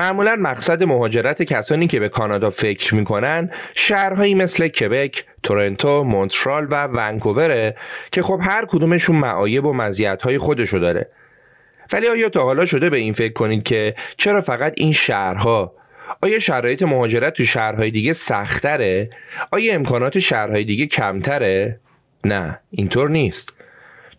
معمولا مقصد مهاجرت کسانی که به کانادا فکر می‌کنن شهرهایی مثل کبک، تورنتو، مونترال و ونکووره که خب هر کدومشون معایب و مزیت‌های خودشو داره. ولی آیا تا حالا شده به این فکر کنید که چرا فقط این شهرها آیا شرایط مهاجرت تو شهرهای دیگه سختره؟ آیا امکانات شهرهای دیگه کمتره؟ نه اینطور نیست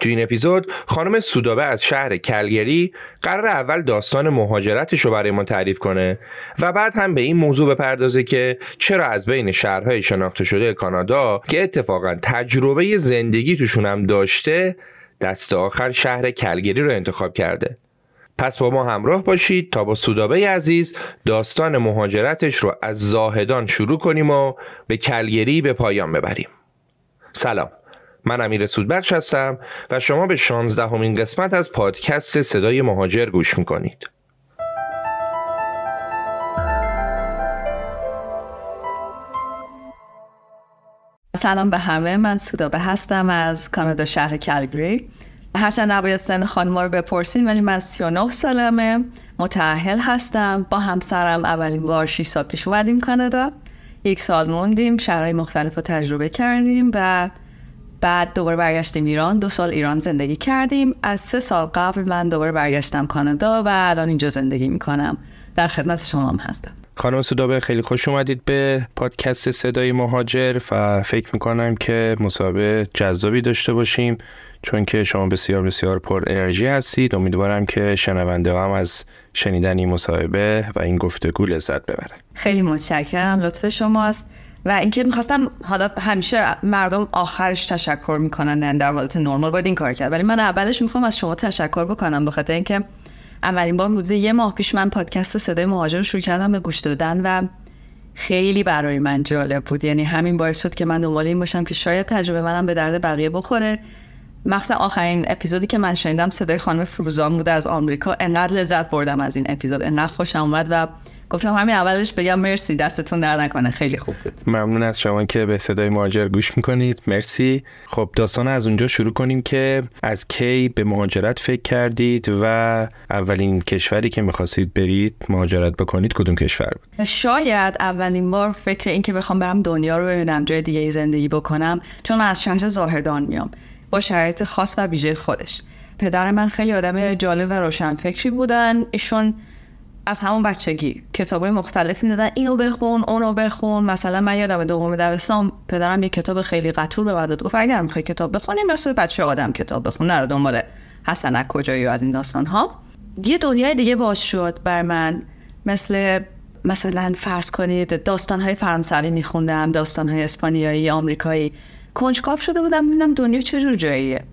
تو این اپیزود خانم سودابه از شهر کلگری قرار اول داستان مهاجرتش رو برای ما تعریف کنه و بعد هم به این موضوع بپردازه که چرا از بین شهرهای شناخته شده کانادا که اتفاقا تجربه زندگی توشون هم داشته دست آخر شهر کلگری رو انتخاب کرده. پس با ما همراه باشید تا با سودابه عزیز داستان مهاجرتش رو از زاهدان شروع کنیم و به کلگری به پایان ببریم. سلام. من امیر سودبخش هستم و شما به شانزدهمین قسمت از پادکست صدای مهاجر گوش می‌کنید. سلام به همه من سودابه هستم از کانادا شهر کلگری. هرچند نباید سن خانم رو بپرسیم ولی من 39 سالمه متعهل هستم با همسرم اولین بار 6 سال پیش اومدیم کانادا. یک سال موندیم شهرهای مختلف رو تجربه کردیم و بعد دوباره برگشتیم ایران. دو سال ایران زندگی کردیم. از سه سال قبل من دوباره برگشتم کانادا و الان اینجا زندگی می‌کنم. در خدمت شما هم هستم. خانم سودابه خیلی خوش اومدید به پادکست صدای مهاجر و فکر می‌کنم که مصاحبه جذابی داشته باشیم. چون که شما بسیار بسیار پر انرژی هستید امیدوارم که شنونده هم از شنیدن این مصاحبه و این گفتگو لذت ببره. خیلی متشکرم. لطف شماست و اینکه می‌خواستم حالا همیشه مردم آخرش تشکر می‌کنن در حالت نرمال باید این کار کرد. ولی من اولش می‌خوام از شما تشکر بکنم بخاطر اینکه اولین بار بوده یه ماه پیش من پادکست صدای مهاجر رو شروع کردم به گوش دادن و خیلی برای من جالب بود. یعنی همین باعث شد که من دنبال این باشم که شاید تجربه منم به درد بقیه بخوره. مخصوصا آخرین اپیزودی که من شنیدم صدای خانم فروزان بوده از آمریکا. انقدر لذت بردم از این اپیزود. انقدر خوشم اومد و گفتم همین اولش بگم مرسی دستتون در نکنه. خیلی خوب بود. ممنون از شما که به صدای مهاجر گوش می‌کنید. مرسی. خب داستان از اونجا شروع کنیم که از کی به مهاجرت فکر کردید و اولین کشوری که می‌خواستید برید مهاجرت بکنید کدوم کشور بود؟ شاید اولین بار فکر این که بخوام برم دنیا رو ببینم جای دیگه زندگی بکنم چون من از شهر زاهدان میام. با شرایط خاص و ویژه خودش. پدر من خیلی آدم جالب و روشنفکری بودن. ایشون از همون بچگی. کتاب مختلفی دادن. اینو بخون اونو بخون. مثلا من یادم دوم دبستان پدرم یه کتاب خیلی قطور به بعد گفت اگر می‌خوای کتاب بخونی مثل بچه آدم کتاب بخون. نرو دنبال حسنک کجایی از این داستان ها یه دنیای دیگه باز شد بر من. مثل مثلا فرض کنید داستان های فرانسوی میخوندم داستان های اسپانیایی آمریکایی. کنجکاو شده بودم ببینم دنیا چه جاییه.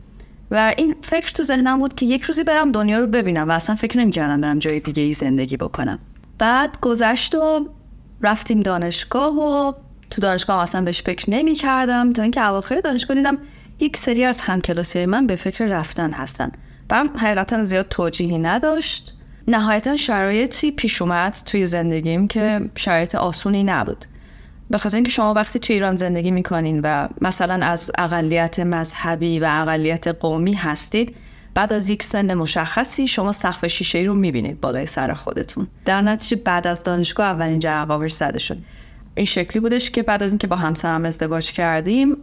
و این فکر تو ذهنم بود که یک روزی برم دنیا رو ببینم و اصلا فکر نمی‌کردم برم جای دیگه ای زندگی بکنم. بعد گذشت و رفتیم دانشگاه و تو دانشگاه اصلا بهش فکر نمی کردم تا اینکه اواخر دانشگاه دیدم یک سری از همکلاسی من به فکر رفتن هستن. برم حقیقتا زیاد توجیهی نداشت. نهایتا شرایطی پیش اومد توی زندگیم که شرایط آسونی نبود. به خاطر اینکه شما وقتی تو ایران زندگی می‌کنین و مثلا از اقلیت مذهبی و اقلیت قومی هستید بعد از یک سن مشخصی شما سقف شیشه ای رو می‌بینید بالای سر خودتون. در نتیجه بعد از دانشگاه اولین جرقاورش زده شد. این شکلی بودش که بعد از اینکه با همسرم ازدواج کردیم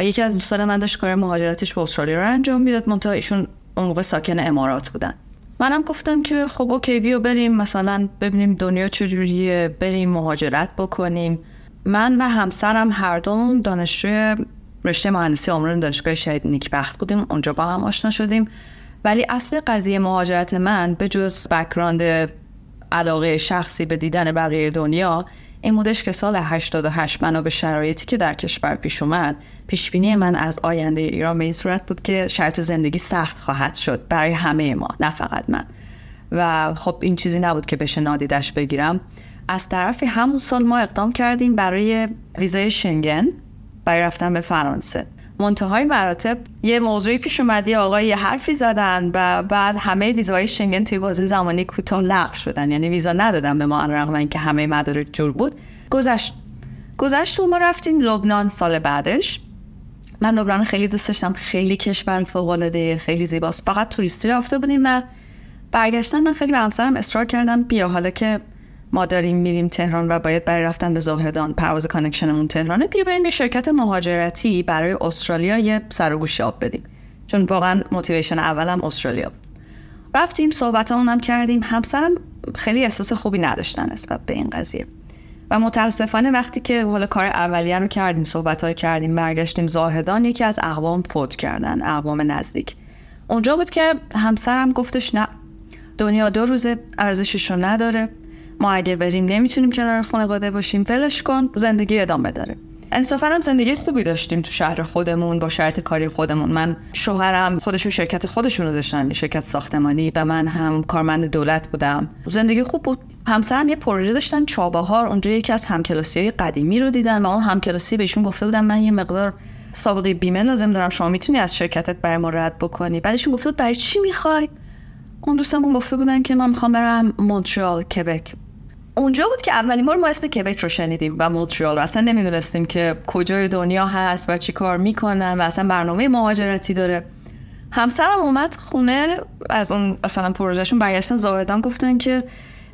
یکی از دوستان من داشت کار مهاجرتش به استرالیا رو انجام می‌داد. منتها ایشون اون موقع ساکن امارات بودن. منم گفتم که خب اوکی بیو بریم مثلا ببینیم دنیا چجوریه بریم مهاجرت بکنیم. من و همسرم هر دوم دانشجوی رشته مهندسی عمران دانشگاه شهید نیکبخت بودیم. اونجا با هم آشنا شدیم. ولی اصل قضیه مهاجرت من به جز بکراند علاقه شخصی به دیدن بقیه دنیا این بودش که سال 88 بنا به شرایطی که در کشور پیش اومد پیشبینی من از آینده ایران به این صورت بود که شرط زندگی سخت خواهد شد برای همه ما نه فقط من. و خب این چیزی نبود که بشه نادیدش بگیرم. از طرف همون سال ما اقدام کردیم برای ویزای شنگن برای رفتن به فرانسه. منتهای مراتب یه موضوعی پیش اومدی آقای یه حرفی زدن و بعد همه ویزای شنگن توی بازی زمانی کوتاه لغو شدن. یعنی ویزا ندادن به ما رغم اینکه همه مدارک جور بود. گذشت. گذشت و ما رفتیم لبنان سال بعدش. من لبنان خیلی دوست داشتم خیلی کشور فوق العاده خیلی زیباست. فقط توریستی رفته بودیم و برگشتن من خیلی به همسرم اصرار کردم بیا. حالا که ما داریم میریم تهران و باید برای رفتن به زاهدان پرواز connection مون تهرانه بیا بریم به شرکت مهاجرتی برای استرالیا یه سر و آب بدیم. چون واقعا motivation اولم استرالیا رفتیم صحبت هم کردیم. همسرم خیلی احساس خوبی نداشتن نسبت به این قضیه. و متاسفانه وقتی که حالا کار اولیه رو کردیم صحبت رو کردیم برگشتیم زاهدان یکی از اقوام فوت کردن اقوام نزدیک. اونجا بود که همسرم گفتش نه. دنیا دو روزه ارزشش رو نداره. ما اگه بریم نمی‌تونیم کنار خانواده باشیم ولش کن زندگی ادامه داره. انصافا هم زندگی خوبی داشتیم تو شهر خودمون با شرط کاری خودمون. من شوهرم خودشون شرکت خودشون رو داشتن شرکت ساختمانی و من هم کارمند دولت بودم. زندگی خوب بود. همسرم یه پروژه داشتن چابهار. اونجا یکی از همکلاسی های قدیمی رو دیدن و اون همکلاسی بهشون گفته بودن من یه مقدار سابقه بیمه لازم دارم شما می‌تونی از شرکتت برای ما رد بکنی. بعدشون گفته بود برای چی می‌خوای؟ اون دوستمون گفته بودن که من می‌خوام برم مونترال کبک. اونجا بود که اولین بار ما اسم کبک رو شنیدیم و مونترال اصلا نمی‌دونستیم که کجای دنیا هست و چی کار می‌کنن و اصلا برنامه مهاجرتی داره. همسرم اومد خونه از اون اصلا پروژهشون برگشتن زاهدان گفتن که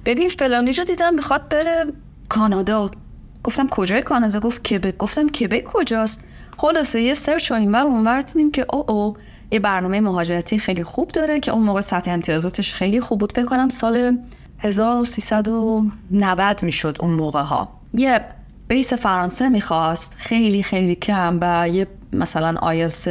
ببین فلانی رو دیدم می‌خواد بره کانادا. گفتم کجای کانادا؟ گفت کبک گفتم کبک کجاست؟ خلاصه یه search و اینور اونور دیدیم که او او یه برنامه مهاجرتی خیلی خوب داره که اون موقع سطح امتیازاتش خیلی خوب بود. فکر کنم سال 1390 می‌شد اون موقع ها. یه base فرانسه می‌خواست. خیلی خیلی کم و یه مثلا آیلس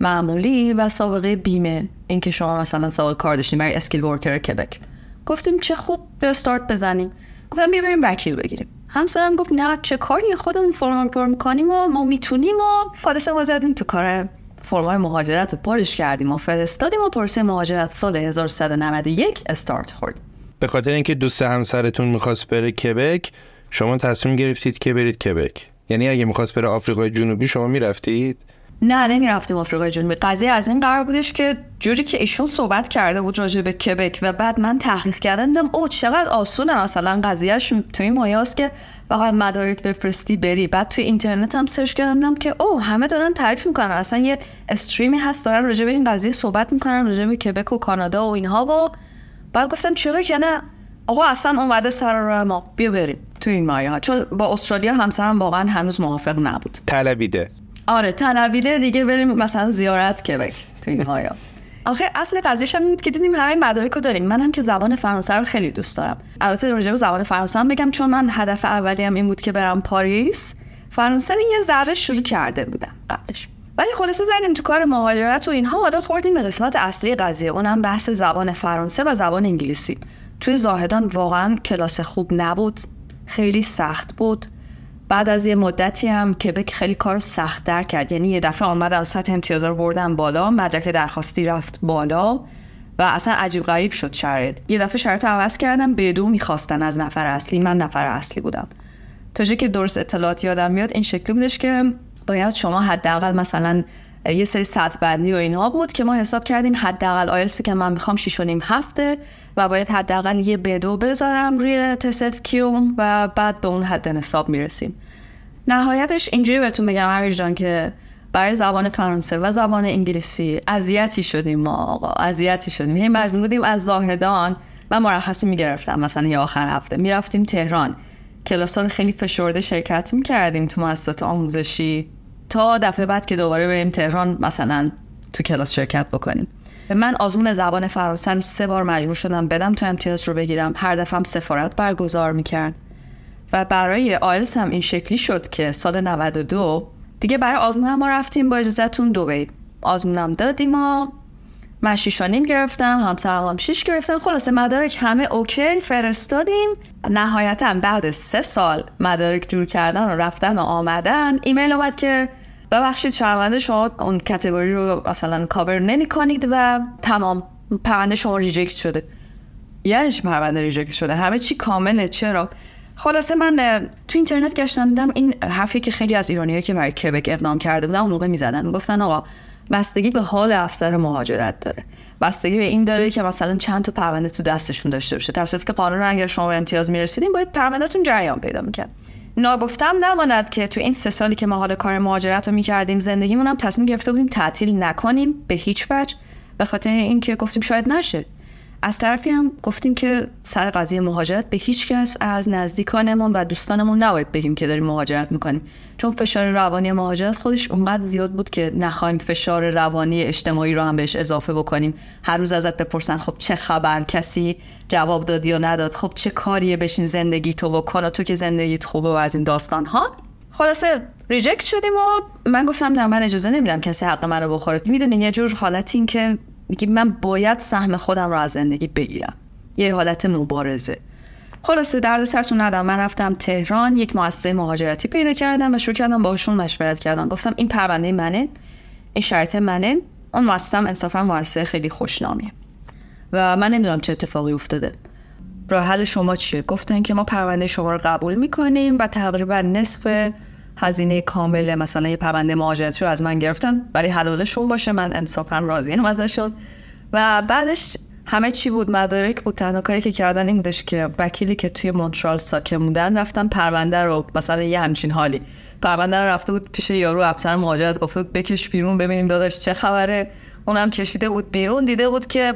معمولی و سابقه بیمه اینکه شما مثلا سابقه کار داشتیم برای skilled worker کبک. گفتیم چه خوب به استارت بزنیم. گفتم بیا بریم وکیل بگیریم. همسرم گفت نه چه کاری؟ خودمون فرم پر کنیم و ما می‌تونیم و فادسه ما زدیم تو کار فرمای مهاجرت رو پارش کردیم و فرستادیم و پرسه مهاجرت سال 1191 استارت خورد به خاطر اینکه دوست همسرتون می‌خواست بره کبک شما تصمیم گرفتید که برید کبک. یعنی اگه می‌خواست بره آفریقای جنوبی شما می‌رفتید؟ نه نمی‌رفتیم آفریقای جنوبی. قضیه از این قرار بودش که جوری که ایشون صحبت کرده بود راجع به کبک و بعد من تحقیق کردم او چقدر آسونه. مثلا قضیهش تو این مایاست که فقط مدارک بفرستی بری. بعد توی اینترنت هم سرچ کردم که او همه دارن تعریف می‌کنن. اصلا یه استریمی هست دارن راجع به این قضیه صحبت می‌کنن راجع به کبک و کانادا و اینها و بعد گفتم چرا که نه؟ آقا اصلا اومده سر راه ما. بیا بریم تو این مایه ها. چون با استرالیا همسرم واقعا هنوز موافق نبود. طلبیده آره طلبیده دیگه بریم مثلا زیارت کبک تو این مایا آخه اصل قضیهش هم که دیدیم همه مدارک رو داریم. منم که زبان فرانسه رو خیلی دوست دارم. البته راجع به زبان فرانسه هم بگم چون من هدف اولی هم این بود که برم پاریس فرانسه یه ذره شروع کرده بودم قبلش. ولی خلاصه زدیم تو کار مهاجرت و اینها حالا خوردیم به قسمت اصلی قضیه. اونم بحث زبان فرانسه و زبان انگلیسی. توی زاهدان واقعا کلاس خوب نبود. خیلی سخت بود. بعد از یه مدتی هم کبک خیلی کار سخت در کرد. یعنی یه دفعه آمدن سطح امتیاز رو بردن بالا مدرک درخواستی رفت بالا و اصلا عجیب غریب شد شرایط. یه دفعه شرایط عوض کردم بدو می‌خواستن از نفر اصلی. من نفر اصلی بودم. تا که درست اطلاعات یادم میاد این شکلی بودش که باید شما حداقل مثلا یه سری سطح بندی و اینها بود که ما حساب کردیم حداقل آیلسی که من می‌خوام 6 و هفته و باید حداقل یه بدو بذارم روی تست کیوم و بعد به اون حد حساب می‌رسیم. نهایتش اینجوری بهتون بگم امیر جان که برای زبان فرانسه و زبان انگلیسی اذیتی شدیم ما آقا اذیتی شدیم. هی مجبور بودیم از زاهدان من مرخصی می‌گرفتم مثلا یه آخر هفته. می‌رفتیم تهران. کلاس رو خیلی فشرده شرکت می‌کردیم تو مؤسسات آموزشی. تا دفعه بعد که دوباره بریم تهران مثلا تو کلاس شرکت بکنیم. من آزمون زبان فرانسه سه بار مجبور شدم بدم تو امتیاز رو بگیرم. هر دفعه سفارت برگزار می‌کرد. و برای آیلس هم این شکلی شد که سال 92 دیگه برای آزمون هم ما رفتیم با اجازهتون دوبی آزمونم دادیم و من شیش و نیم گرفتم همسرم هم شیش گرفتم. خلاصه مدارک همه OK فرستادیم. نهایتا بعد سه سال مدارک جور کردن و رفتن و آمدن. ایمیل اومد که ببخشید شرمنده شما اون category رو مثلا کاور نمی کنید و تمام پرونده شما reject شده. یعنی چی پرونده reject شده؟ همه چی کامله چرا؟ خلاصه من تو اینترنت گشتم دیدم این حرفی که خیلی از ایرانیایی که برای کبک اقدام کرده بودن اون موقع می‌زدن. می‌گفتن آقا بستگی به حال افسر مهاجرت داره. بستگی به این داره که مثلا چند تا پرونده تو دستشون داشته باشه. در که قانون اگر شما به امتیاز می‌رسیدین باید پروندهتون جریان پیدا می‌کرد. ناگفتم نماند که تو این سه سالی که ما حال کار مهاجرت رو می‌کردیم زندگیمون هم تصمیم گرفته بودیم تعطیل نکنیم به هیچ وجه. به خاطر اینکه گفتیم شاید نشه. از طرفی هم گفتیم که سر قضیه مهاجرت به هیچ کس از نزدیکانمون و دوستانمون نباید بگیم که داریم مهاجرت می‌کنیم. چون فشار روانی مهاجرت خودش اونقدر زیاد بود که نخواهیم فشار روانی اجتماعی رو هم بهش اضافه بکنیم. هر روز ازت بپرسن خب چه خبر؟ کسی جواب داد یا نداد؟ خب چه کاریه بشین زندگی تو بکن تو که زندگیت خوبه و از این داستان ها؟ خلاصه ریجکت شدیم و من گفتم نه من اجازه نمیدم کسی حق منو بخوره. می‌دونین یه جور حالت که میگی من باید سهم خودم رو از زندگی بگیرم. یه حالت مبارزه. خلاصه درد سرتون ندم من رفتم تهران یک مؤسسه مهاجرتی پیدا کردم و شروع کردم باشون مشورت کردم گفتم این پرونده منه این شرط منه. اون مؤسسه انصافا مؤسسه خیلی خوشنامیه. و من نمی‌دونم چه اتفاقی افتاده. راه حل شما چیه؟ گفتن که ما پرونده شما رو قبول می‌کنیم و تقریبا نصف هزینه کامل مثلا یه پرونده مهاجرت رو از من گرفتن ولی حلالشون باشه من انصافا راضیم ازشون و بعدش همه چی بود مدارک بود تنها کاری که کردن این بودش که وکیلی که توی مونترال ساکن بودن رفتن پرونده رو مثلا یه همچین حالی. پرونده رو رفته بود پیش یارو افسر مهاجرت گفته بکش بیرون ببینیم داداش چه خبره. اونم کشیده بود بیرون دیده بود که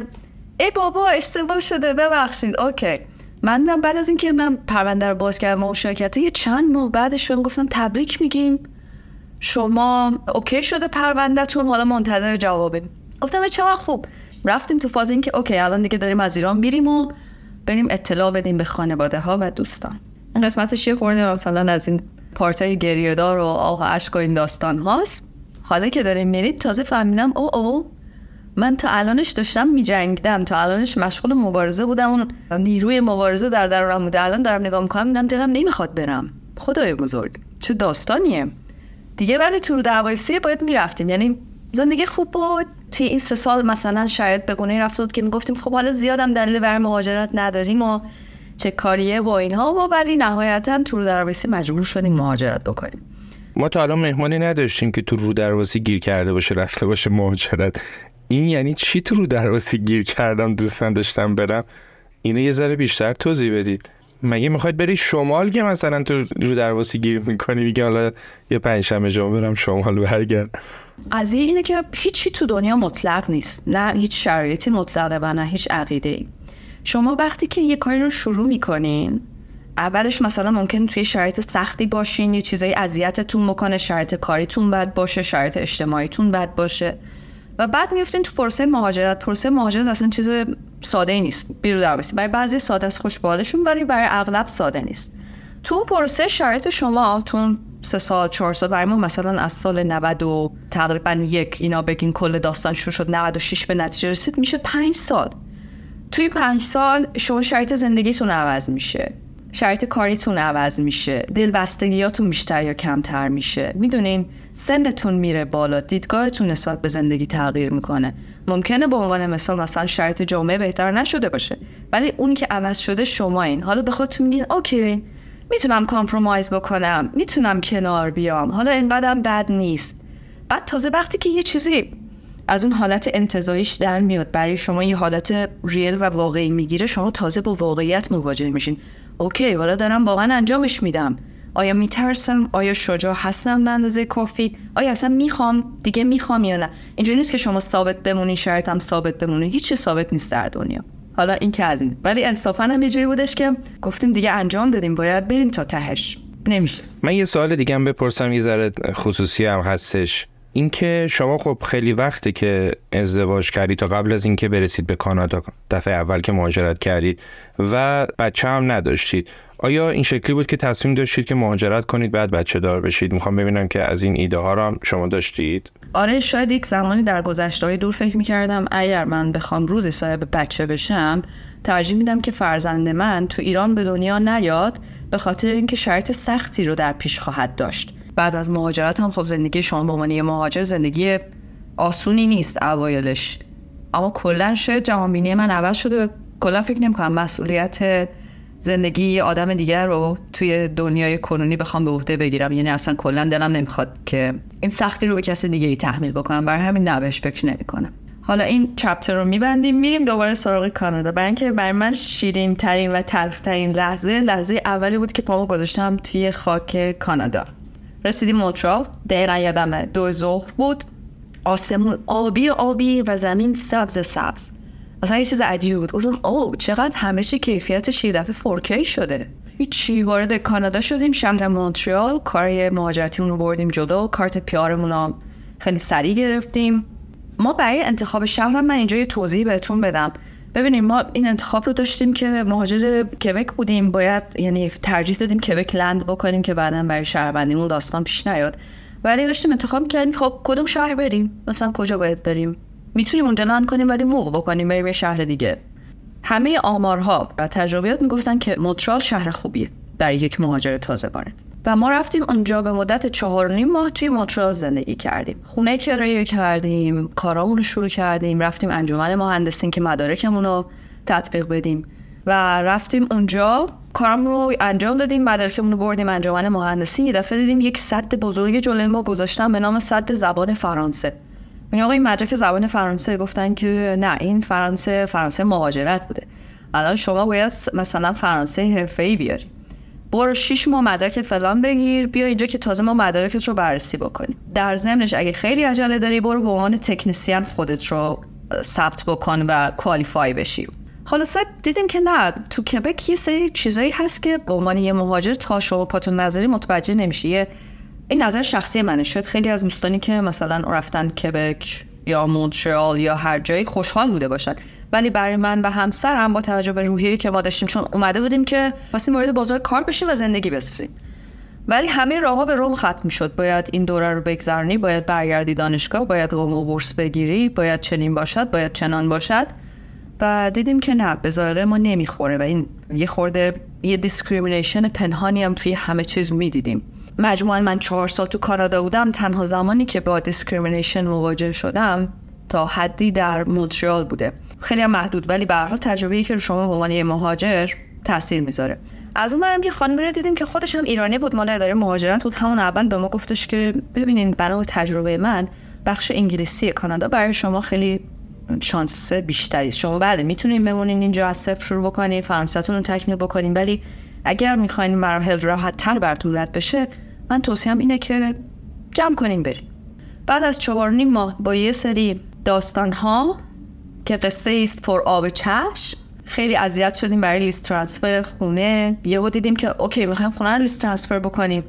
ای بابا اشتباه شده ببخشید. OK. من بعد از اینکه من پرونده رو باز کردم اون شرکت یه چند ماه بعدش بهم گفتم تبریک میگیم. شما OK شده پروندهتون؟ حالا منتظر جوابیم. گفتم چه خوب. رفتیم تو فاز اینکه اوکی الان دیگه داریم از ایران میریم و بریم اطلاع بدیم به خانواده ها و دوستان. این قسمتش یه خورده مثلا از این پارتای گریهدار و آه و عشق و این داستان هاست. حالا که داریم میرید تازه فهمیدم او او من تا الانش داشتم میجنگدم تا الانش مشغول مبارزه بودم. اون نیروی مبارزه در درونم بوده. الان دارم نگاه می‌کنم میدم دلم نمی‌خواد برم. خدای بزرگ چه داستانیه. دیگه ولی تور دروایسی باید می‌رفتیم. یعنی زندگی خوب بود. توی این سه سال مثلا شاید به گونه رفته بود که می‌گفتیم خب حالا زیادم دلیل بر مهاجرت نداریم و چه کاریه با اینها و ولی نهایتا تور دروایسی مجبور شدیم مهاجرت بکنیم. ما تا الان مهمانی نداشتیم که تو رو درواسی گیر کرده باشه رفته باشه مهاجرت. این یعنی چی تو رو درواسی گیر کردم دوست نداشتم برم؟ اینو یه ذره بیشتر توضیح بدید. مگه می‌خواید بری شمال که مثلا تو رو درواسی گیر می‌کنی؟ میگه حالا یه پنجشنبه جمعه برم شمال برگرد. از اینه که هیچی تو دنیا مطلق نیست. نه هیچ شرایطی مطلقه و نه هیچ عقیده شما وقتی که یه کاری رو شروع می‌کنین اولش مثلا ممکن توی شرایط سختی باشین یه چیزایی اذیتتون می‌کنه شرایط کاریتون بد باشه شرایط اجتماعیتون بد باشه. و بعد میفتین تو پروسه مهاجرت. پروسه مهاجرت اصلا چیز ساده ای نیست. بیرو در برای بعضی ساده است خوشبالشون ولی برای اغلب ساده نیست. تو اون پروسه شرایط شما تو سه سال چهار سال برای ما مثلا از سال 90 و تقریبا یک اینا بگین کل داستان شروع شد 96 به نتیجه رسید میشه پنج سال. توی پنج سال شما شرایط زندگیتون عوض میشه. شرایط کاریتون عوض میشه. دلبستگیاتون بیشتر یا کمتر میشه. می‌دونین سنتون میره بالا. دیدگاهتون نسبت به زندگی تغییر می‌کنه. ممکنه به عنوان مثال مثلا شرایط جامعه بهتر نشده باشه. ولی اونی که عوض شده شما این حالا به خودتون میگین OK می‌تونم compromise بکنم. می‌تونم کنار بیام. حالا اینقدرم بد نیست. بعد تازه وقتی که یه چیزی از اون حالت انتزاعیش در میاد برای شما یه حالت real و واقعی می‌گیره شما تازه با واقعیت مواجه میشین. OK حالا دارم واقعا انجامش میدم. آیا میترسم؟ آیا شجاع هستم به اندازه کافی؟ آیا اصلا می‌خوام؟ دیگه می‌خوام یا نه؟ اینجوری نیست که شما ثابت بمونی هم ثابت بمونه. هیچی ثابت نیست در دنیا. حالا این که از این. ولی انصافا هم یه بودش که گفتیم دیگه انجام دادیم. باید بریم تا تهش. نمیشه. من یه سوال دیگه هم بپرسم. یه ذره خصوصی هم هستش. اینکه شما خب خیلی وقته که ازدواج کردید تا قبل از اینکه برسید به کانادا دفعه اول که مهاجرت کردید و بچه هم نداشتید. آیا این شکلی بود که تصمیم داشتید که مهاجرت کنید بعد بچه دار بشید؟ می‌خوام ببینم که از این ایده ها رو هم شما داشتید. آره شاید یک زمانی در گذشته های دور فکر می‌کردم اگر من بخوام روزی صاحب بچه بشم ترجیح میدم که فرزند من تو ایران به دنیا نیاد به خاطر اینکه شرط سختی رو در پیش خواهد داشت. بعد از مهاجرت هم خب زندگی شما به عنوان مهاجر زندگی آسونی نیست اوایلش. اما کلا شاید جهانبینی من عوض شده کلا فکر نمی‌کنم مسئولیت زندگی آدم دیگر رو توی دنیای کنونی بخوام به عهده بگیرم. یعنی اصلا کلا دلم نمی‌خواد که این سختی رو به کسی دیگه ای تحمیل بکنم. برای همین نبش فکر نمی‌کنم. حالا این چپتر رو میبندیم میریم دوباره سراغ کانادا. برای اینکه برای من شیرین ترین و تلخ ترین لحظه لحظه اولی بود که پامو گذاشتم توی خاک کانادا. رسیدیم مونترال. دقیقا یادم دو ظهر بود. آسمون آبی آبی و زمین سبز سبز. اصلا یه چیز عجیبی بود. گفتم او چقدر همه چی کیفیتش یه دفعه 4K شده. هیچی وارد کانادا شدیم شهر مونترال. کار مهاجرتیمون رو بردیم جلو کارت پیارمون رو خیلی سریع گرفتیم. ما برای انتخاب شهر من اینجا یه توضیح بهتون بدم. ببینیم ما این انتخاب رو داشتیم که مهاجر کبک بودیم. باید یعنی ترجیح دادیم کبک لند بکنیم که بعدا برای شهروندیمون داستان پیش نیاد. ولی داشتیم انتخاب کردیم خب کدوم شهر بریم؟ مثلا کجا باید بریم؟ می‌تونیم اونجا لند کنیم ولی موق بکنیم بریم یه شهر دیگه. همه آمارها و تجربیات می‌گفتن که مونترال شهر خوبیه برای یک مهاجر تازه وارد. و ما رفتیم اونجا به مدت چهار نیم ماه توی مونترال زندگی کردیم. خونه کرایه کردیم کارامون رو شروع کردیم. رفتیم انجمن مهندسین که مدارکمون رو تطبیق بدیم. و رفتیم اونجا کارم رو انجام دادیم مدارکمون رو بردیم انجمن مهندسی یه دفعه دیدیم یک صد بزرگ جلوی ما گذاشتن به نام صد زبان فرانسه. این آقای مدرک زبان فرانسه گفتن که نه این فرانسه فرانسه مهاجرت بوده. الان شما باید مثلا فرانسه حرفه‌ای بیاری. برو شیش ماه مدرک فلان بگیر بیا اینجا که تازه ما مدارکت رو بررسی بکنیم. در ضمنش اگه خیلی عجله داری برو به عنوان تکنسیان خودت رو ثبت بکن و کوالیفای بشی. خلاصه دیدیم که نه تو کبک یه سری چیزایی هست که به عنوان یه مهاجر تا شما پاتون نظری متوجه نمیشه این نظر شخصی منه. شاید خیلی از دوستانی که مثلا رفتن کبک یا مونترال یا هر جایی خوشحال بوده باشن. ولی برای من و همسرم با توجه به روحیه‌ای که ما داشتیم چون اومده بودیم که واسه وارد بازار کار بشیم و زندگی بسازیم. ولی همه راهها به روم ختم شد باید این دوره رو بگذرونی باید برگردی دانشگاه باید روم و بورس بگیری باید چنین باشد باید چنان باشد. و دیدیم که نه به ما نمی‌خوره و این یه خورده یه discrimination پنهانی هم توی همه چیز می‌دیدیم. مجموعا من چهار سال تو کانادا بودم تنها زمانی که با discrimination مواجه شدم تا حدی در مونترال بوده. خیلی محدود ولی به حال تجربه که شما به عنوان مهاجر تاثیر می‌ذاره. از اون ورم یه خانمی رو دیدیم که خودش هم ایرانی بود مال اداره مهاجرت بود. همون اول به ما گفتش که ببینین برای تجربه من بخش انگلیسی کانادا برای شما خیلی شانس بیشتری شما بله می‌تونین بمونین اینجا از صفر شروع بکنین فرانسهتون رو تکمیل بکنین ولی اگر می‌خواین مراحل راحت تر براتون بشه من توصیهم اینه که جمع کنیم بریم بعد از چهار نیم ماه با یه سری داستان ها که قصه است پر آب چشم. خیلی اذیت شدیم برای لیست ترانسفر خونه. یهو دیدیم که اوکی می‌خوایم خونه رو لیست ترانسفر بکنیم.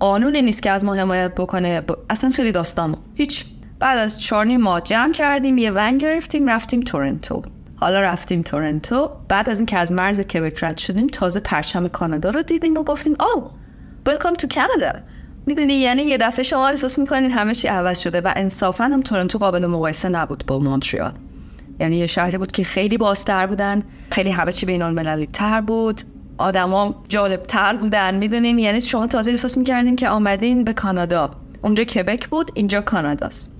قانونی نیست که از ما حمایت بکنه. اصلا خیلی داستان هیچ. بعد از چهار نیم ماه جمع کردیم یه ون گرفتیم رفتیم تورنتو. حالا رفتیم تورنتو. بعد از اینکه از مرز کبک رد شدیم تازه پرچم کانادا رو دیدیم و گفتیم او welcome تو کانادا می‌دونی یعنی یه دفعه شما احساس می‌کنین همه چی عوض شده و انصافا هم تورنتو قابل مقایسه نبود با مونتریال. یعنی یه شهری بود که خیلی بازتر بودن خیلی همه چی بین المللی تر بود. آدما جالب تر بودن می‌دونین؟ یعنی شما تازه احساس می‌کردین که آمدین به کانادا. اونجا کبک بود اینجا کاناداست.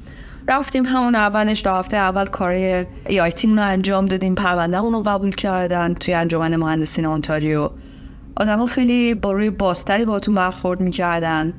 رفتیم همون اولش تا هفته اول کار ای آی رو انجام دادیم پرونده رو قبول کردن توی انجمن مهندسین اونتاریو. آدما خیلی با روی بازتری باتون برخورد می‌کردن.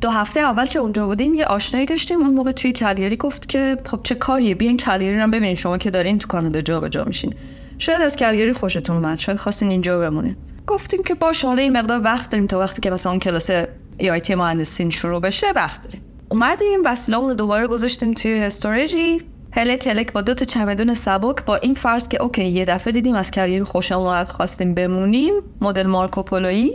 دو هفته اول که اونجا بودیم یه آشنایی داشتیم. اون موقع توی کلگری گفت که خب چه کاریه؟ بیاین کلگری رو ببینین شما که دارین تو کانادا جا به جا میشین. شاید از کلگری خوشتون اومد. شاید خواستین اینجا بمونین. گفتیم که باشه حالا این مقدار وقت داریم تا وقتی که مثلا اون کلاس EIT مهندسین شروع بشه وقت داریم. اومدیم وسیله‌مون رو دوباره گذاشتیم توی storage ی هلک هلک با دو تا چمدون سبک با این فرض که okay یه دفعه دیدیم از کلگری خوشمون خواستیم بمونیم. مدل مارکوپولویی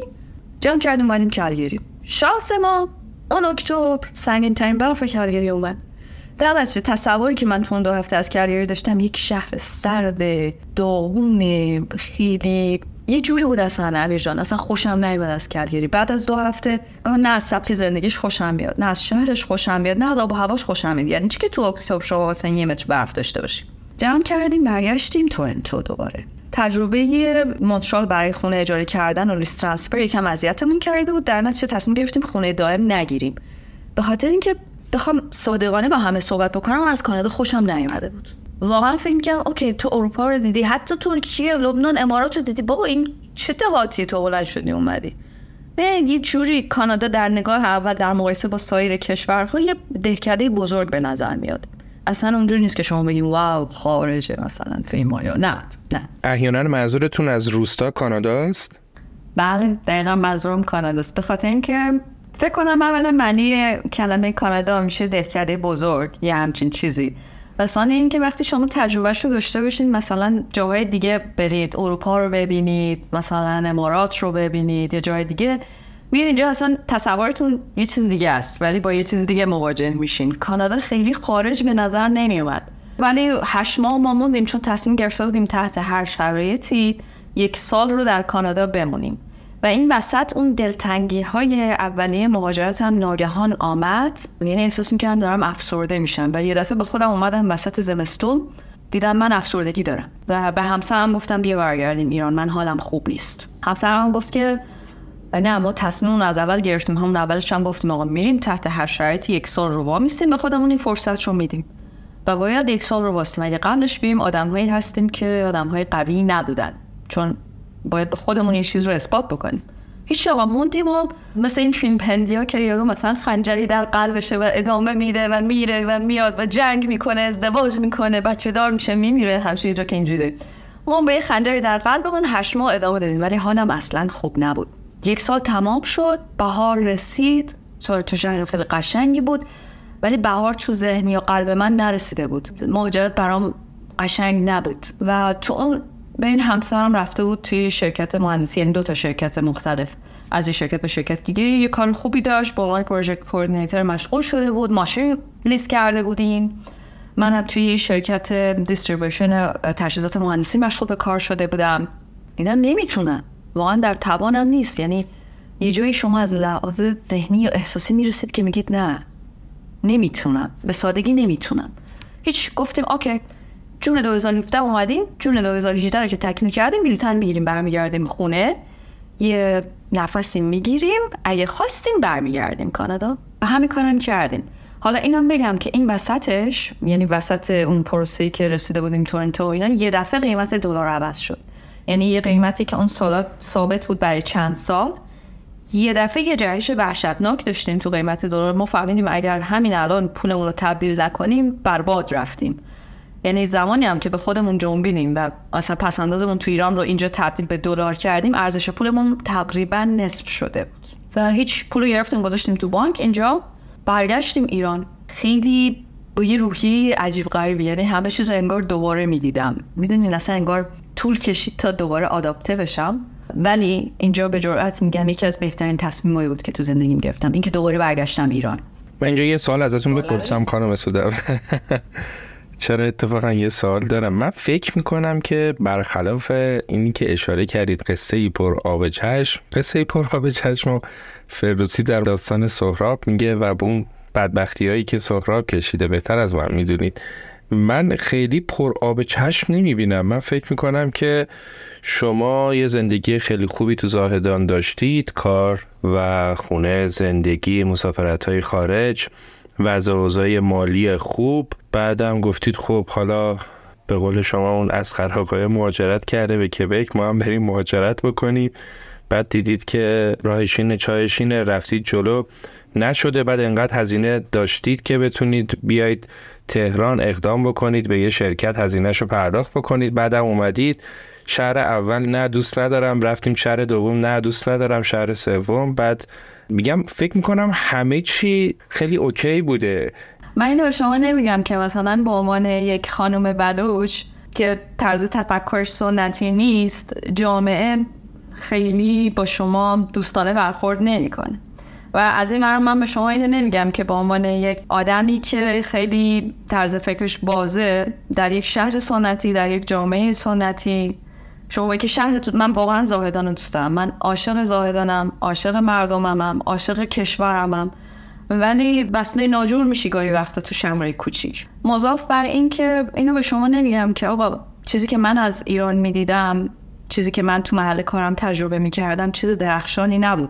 جمع کردیم اومدیم کلگری شانس ما اون اکتبر سنگین ترین برف کلگری اومد. در نتیجه تصوری که من تو دو هفته از کلگری داشتم یک شهر سرد داغون خیلی یه جوری بود اصلا جان. اصلا خوشم نمیاد از کلگری بعد از دو هفته نه از سبک زندگیش خوشم میاد نه از شهرش خوشم میاد نه از آب و هواش خوشم میاد یعنی چی که تو اکتبر شما مثلا یه متر برف داشته باشیم جمع کردیم برگشتیم تورنتو دوباره. تجربه مونترال برای خونه اجاره کردن و لیست ترانسفر یکم اذیتمون کرده بود. در نتیجه تصمیم گرفتیم خونه دائم نگیریم. به خاطر اینکه بخوام صادقانه با همه صحبت بکنم از کانادا خوشم نیومده بود. واقعا فکر می‌کنم اوکی تو اروپا رو دیدی حتی ترکیه لبنان امارات رو دیدی. بابا این چه دهاتی تو بلند شدی اومدی؟ نه یه جوری کانادا در نگاه اول در مقایسه با سایر کشورها یه دهکده بزرگ به نظر میاد. اصلا اونجوری نیست که شما بگیم واو خارجه مثلا فیمایا نه نه. احیانا منظورتون از روستا کاناداست بله دقیقا منظورم کاناداست به خاطر اینکه فکر کنم اولا معنی کلمه کانادا میشه دهکده بزرگ یه همچین چیزی. و این که وقتی شما تجربهش رو داشته باشید مثلا جاهای دیگه برید اروپا رو ببینید مثلا امارات رو ببینید یا جای دیگه میاد اینجا اصلا تصورتون یه چیز دیگه است ولی با یه چیز دیگه مواجه میشین. کانادا خیلی خارج به نظر نمیومد ولی هشت ماه ما موندیم چون تصمیم گرفته بودیم تحت هر شرایطی یک سال رو در کانادا بمونیم. و این وسط اون دلتنگی های اولیه مهاجرت هم ناگهان آمد. یعنی احساس می‌کردم دارم افسرده میشم و یه دفعه به خودم اومدم وسط زمستون دیدم من افسردگی دارم. و به همسرم گفتم بیا برگردیم ایران من حالم خوب نیست. همسرم گفت که نه ما تصمیم از اول گرفتیم همون اولش هم گفتیم آقا میریم تحت هر شرایطی یک سال رو وامیستیم به خودمون این فرصت رو میدیم. و باید یک سال رو واسیم اگه قبلش بیم آدمهایی هستیم که آدمهای قوی نبودن؟ چون باید به خودمون این چیز رو اثبات بکنیم. هیچ آقا موندیم و مثل این فیلم پندیا که یارو مثلا خنجری در قلبشه و ادامه میده و میره و میاد و جنگ می‌کنه ازدواج می‌کنه بچه دار میشه میمیره همشه که اینجوری ما به خنجری در قلبمون هشت ماه ادامه دادیم ولی حالم اصلا خوب نبود. یک سال تمام شد بهار رسید تو شهر خیلی قشنگی بود ولی بهار تو ذهنی یا قلب من نرسیده بود. مهاجرت برام قشنگ نبود. و تو بین همسرم رفته بود توی شرکت مهندسی یعنی دو تا شرکت مختلف. از این شرکت به شرکت دیگه یه کار خوبی داشت با عنوان project coordinator مشغول شده بود ماشین lease کرده بودیم. منم توی شرکت distribution تجهیزات مهندسی مشغول به کار شده بودم. دیدم نمی‌تونم. واقعا در توانم نیست. یعنی یه جایی شما از لحاظ ذهنی یا احساسی می‌رسید که میگید نه نمی‌تونم. به سادگی نمی‌تونم. هیچ گفتیم اوکی جون 2017 اومدیم جون 2018 رو که تکمیل کردیم بلیتن می‌گیریم برمیگردیم خونه. یه نفسی می‌گیریم اگه خواستیم برمیگردیم کانادا. و همین کارم کردیم حالا اینم بگم که این وسطش یعنی وسط اون پروسه‌ای که رسیده بودیم تورنتو اینا یه دفعه قیمت دلار عوض شد. یعنی یه قیمتی که اون سالا ثابت بود برای چند سال. یه دفعه یه جهش وحشتناک داشتیم تو قیمت دلار. ما فهمیدیم اگر همین الان پولمون رو تبدیل نکنیم برباد رفتیم. یعنی زمانی هم که به خودمون جنبیدیم و اصلا پس اندازمون تو ایران رو اینجا تبدیل به دلار کردیم ارزش پولمون تقریبا نصف شده بود. و هیچ پول گرفتیم گذاشتیم تو بانک. اینجا برگشتیم ایران. خیلی با یه روحی عجیب غریبی. یعنی همه چیز انگار دوباره می‌دیدم. می‌دونین اصلا انگار طول کشید تا دوباره آداپته بشم. ولی اینجا به جرئت میگم یکی از بهترین تصمیمایی بود که تو زندگیم گرفتم. اینکه دوباره برگشتم ایران. من اینجا یه سوال ازتون بپرسم خانم سوده چرا اتفاقا یه سوال دارم؟ من فکر می‌کنم که برخلاف اینی که اشاره کردید قصه ای پر آب چشم قصه ای پر آب چشم و فردوسی در داستان سهراب میگه و به اون بدبختی هایی که سهراب کشیده بهتر از من می‌دونید. من خیلی پر آب چشم نمی‌بینم. من فکر می‌کنم که شما یه زندگی خیلی خوبی تو زاهدان داشتید کار و خونه زندگی مسافرت های خارج وضع مالی خوب. بعدم گفتید خب حالا به قول شما اون از آقای مهاجرت کرده به کبک ما هم بریم مهاجرت بکنیم. بعد دیدید که راهشین چایشین رفتید جلو. نشده بعد انقدر هزینه داشتید که بتونید بیاید تهران اقدام بکنید به یه شرکت هزینهش رو پرداخت بکنید. بعدم اومدید شهر اول نه دوست ندارم. رفتیم شهر دوم نه دوست ندارم. شهر سوم. بعد میگم فکر می‌کنم همه چی خیلی اوکی بوده. من اینو شما نمیگم که مثلا به عنوان یک خانم بلوچ که طرز تفکرش سنتی نیست جامعه خیلی با شما دوستانه برخورد نمی‌کنه. و از این مرم من به شما اینو نمیگم که به عنوان یک آدمی که خیلی طرز فکرش بازه در یک شهر سنتی در یک جامعه سنتی شما که شهر من واقعا زاهدان دوست دارم. من عاشق زاهدانم عاشق مردممم عاشق کشورمم. ولی بسته ناجور میشی گاهی وقتا تو شمره کوچیک. مضاف بر این که اینو به شما نمیگم که آقا چیزی که من از ایران می‌دیدم چیزی که من تو محل کارم تجربه می‌کردم چیز درخشانی نبود.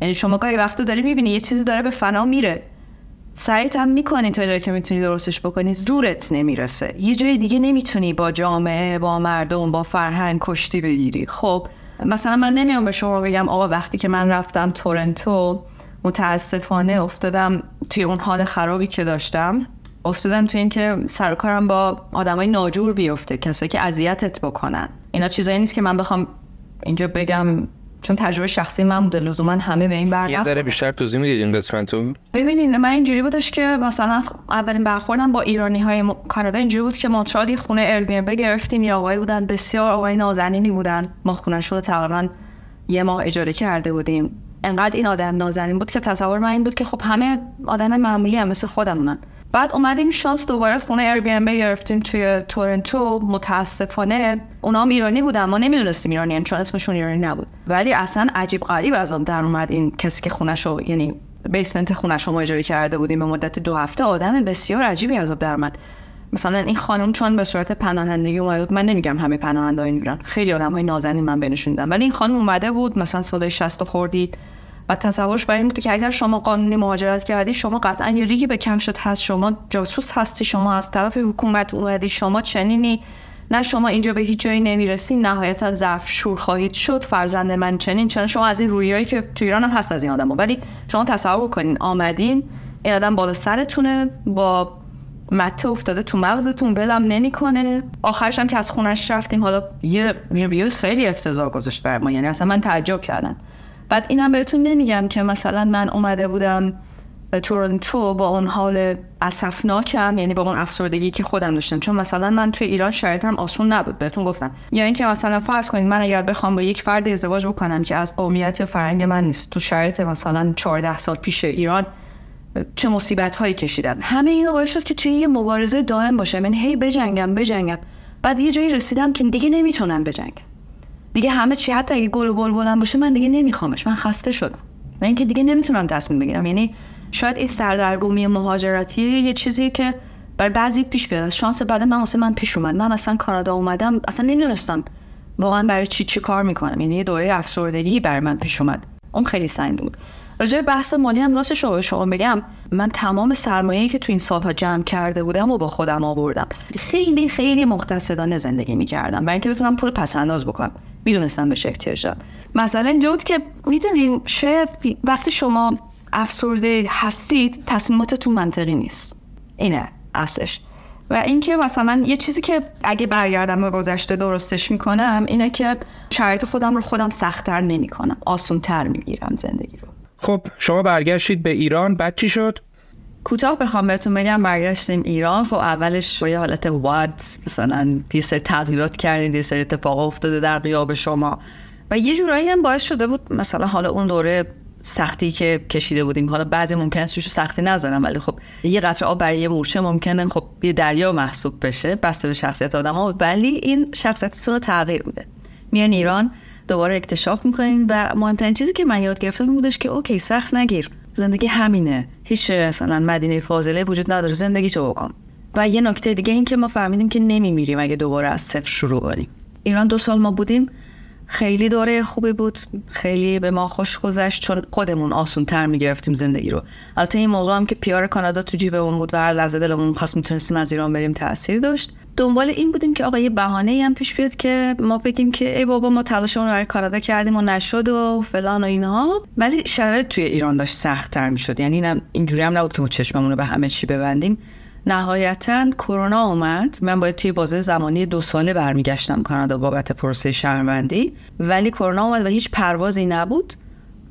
یعنی شما گاهی وقتا داری می‌بینی یه چیزی داره به فنا میره. سعیت هم می‌کنی تا جایی که می‌تونی درستش بکنی. زورت نمی‌رسه. یه جای دیگه نمی‌تونی با جامعه با مردم با فرهنگ کشتی بگیری. خب مثلا من نمیام به شما بگم آقا وقتی که من رفتم تورنتو متاسفانه افتادم توی اون حال خرابی که داشتم. افتادم توی اینکه سر کارم با آدمای ناجور بیفته کسایی که اذیتت بکنن. اینا چیزایی نیست که من بخوام اینجا بگم چون تجربه شخصی من بوده لزوما همه به این بر یه ذره بیشتر توضیح می‌دید این قسمتو ببینین من اینجوری بودش که مثلا اولین برخوردم با ایرانی های کانادا اینجوری بود که مونترال یه خونه ال بی گرفتیم یا آقای بودن بسیار آقای نازنینی بودن. ما خونه شده تقریبا یه ماه اجاره کرده بودیم. انقدر این آدم نازنین بود که تصور من این بود که خب همه آدم معمولی هم مثل خودمونن. بعد اومدیم شانس دوباره خونه ایر بی ام گرفتیم توی تورنتو. متاسفانه اونا هم ایرانی بودن. ما نمی‌دونستیم ایرانی چون اسمشون ایرانی نبود. ولی اصلا عجیب غریب از در اومد این کسی که خونشو یعنی بیسمنت خونش رو اجاره کرده بودیم. به مدت دو هفته آدم بسیار عجیبی از در اومد. مثلا این خانم چون به صورت پناهندگی اومده من نمیگم همه پناهنده اینجورن خیلی آدم های نازنین من بینشون دیدم. ولی این خانم اومده بود مثلا سال 60 خوردید و تصورش برای این بود که اگر شما قانونی مهاجرت کردی شما قطعا یه ریگی به کم شد. هست شما جاسوس هستی شما از طرف حکومت اومدی شما چنینی. نه شما اینجا به هیچ جایی نمی‌رسی نهایتا ظرف شور خواهید شد. فرزند من چنین چون شما از این رویایی که تو ایران هم هست از این آدم ولی شما تصور کنین آمدین این آدم بالا سرتونه با مته افتاده تو مغزتون بلم نمی‌کنه. آخرش هم که از خونش رفتیم حالا یه یه خیلی افتضاح گذاشت بر ما. یعنی اصلا من تعجب کردم. بعد اینم بهتون نمیگم که مثلا من اومده بودم به تورنتو با اون حال اسفناکم یعنی با اون افسردگی که خودم داشتم. چون مثلا من توی ایران شرایطم آسون نبود بهتون گفتم. یا اینکه مثلا فرض کنید من اگر بخوام با یک فرد ازدواج بکنم که از قومیت فرنگ من نیست تو شرایط مثلا 14 سال پیش ایران چه مصیبت هایی کشیدم. همه اینا باعث شد که توی یه مبارزه دائم باشم. یعنی هی بجنگم بجنگم. بعد یه جایی رسیدم که دیگه نمی‌تونم بجنگم. دیگه همه چی حتی اگه گل و بلند باشه من دیگه نمیخوامش. من خسته شدم. من اینکه دیگه نمی‌تونم تصمیم بگیرم. یعنی شاید این سردرگمی مهاجرتی یه چیزی که بر بعضی پیش بیاد. شانس بعد من واسه من پیش اومد. من اصلا کانادا اومدم اصلا نمی‌دونستم واقعا برای چی چی کار می‌کنم. یعنی یه دوره افسردگی بر من پیش اومد. اون خیلی سنگ بود. راجع بحث مالی هم راست شما شما بگم من تمام سرمایه‌ای که تو این سالها جمع کرده بودم و با خودم آوردم. خیلی خیلی مقتصدانه زندگی می‌کردم. برای اینکه بتونم پول پس انداز بکنم. می‌دونستم به احتیاج دارم مثلا اینجا که می‌دونین شاید وقتی شما افسرده هستید تصمیماتتون منطقی نیست. اینه اصلش. و اینکه مثلا یه چیزی که اگه برگردم به گذشته درستش می‌کنم اینه که شرایط خودم رو خودم سختتر نمی‌کنم. آسونتر می‌گیرم زندگی رو. خب شما برگشتید به ایران بعد چی شد؟ کوتاه بخوام بهتون بگم برگشتیم ایران. خب اولش با یه حالت واد مثلا یه سری تغییرات کردید یه سری اتفاق افتاده در قیاب شما. و یه جورایی هم باعث شده بود مثلا حالا اون دوره سختی که کشیده بودیم. حالا بعضی ممکن است سختی نذارم ولی خب یه قطره آب برای یه مورچه ممکنه خب یه دریا محسوب بشه بسته به شخصیت آدم ها ولی این شخصیتتون رو تغییر میده. میان ایران دوباره اکتشاف می‌کنین و مهمترین چیزی که من یاد گرفتم بودش که اوکی سخت نگیر. زندگی همینه. هیچ مثلا مدینه فاضله وجود نداره. زندگی تو بکن. و یه نکته دیگه این که ما فهمیدیم که نمیمیریم اگه دوباره از صفر شروع کنیم. ایران دو سال ما بودیم. خیلی دوره خوبی بود. خیلی به ما خوش گذشت. چون خودمون آسون تر می‌گرفتیم زندگی رو. البته این موضوع هم که پیار کانادا تو جیبمون بود و هر لحظه دلمون خواست می‌تونستیم از ایران بریم تاثیر داشت. دنبال این بودیم که آقا یه بهانه هم پیش بیاد که ما بگیم که ای بابا ما تلاشمون برای کانادا کردیم و نشد و فلان و اینها ولی شرایط توی ایران داشت سخت تر می‌شد. یعنی اینجوری هم نبود که ما چشممون رو به همه چی ببندیم. نهایتا کرونا اومد. من باید توی بازه زمانی دو ساله برمیگشتم کانادا بابت پروسه شهروندی. ولی کرونا اومد و هیچ پروازی نبود.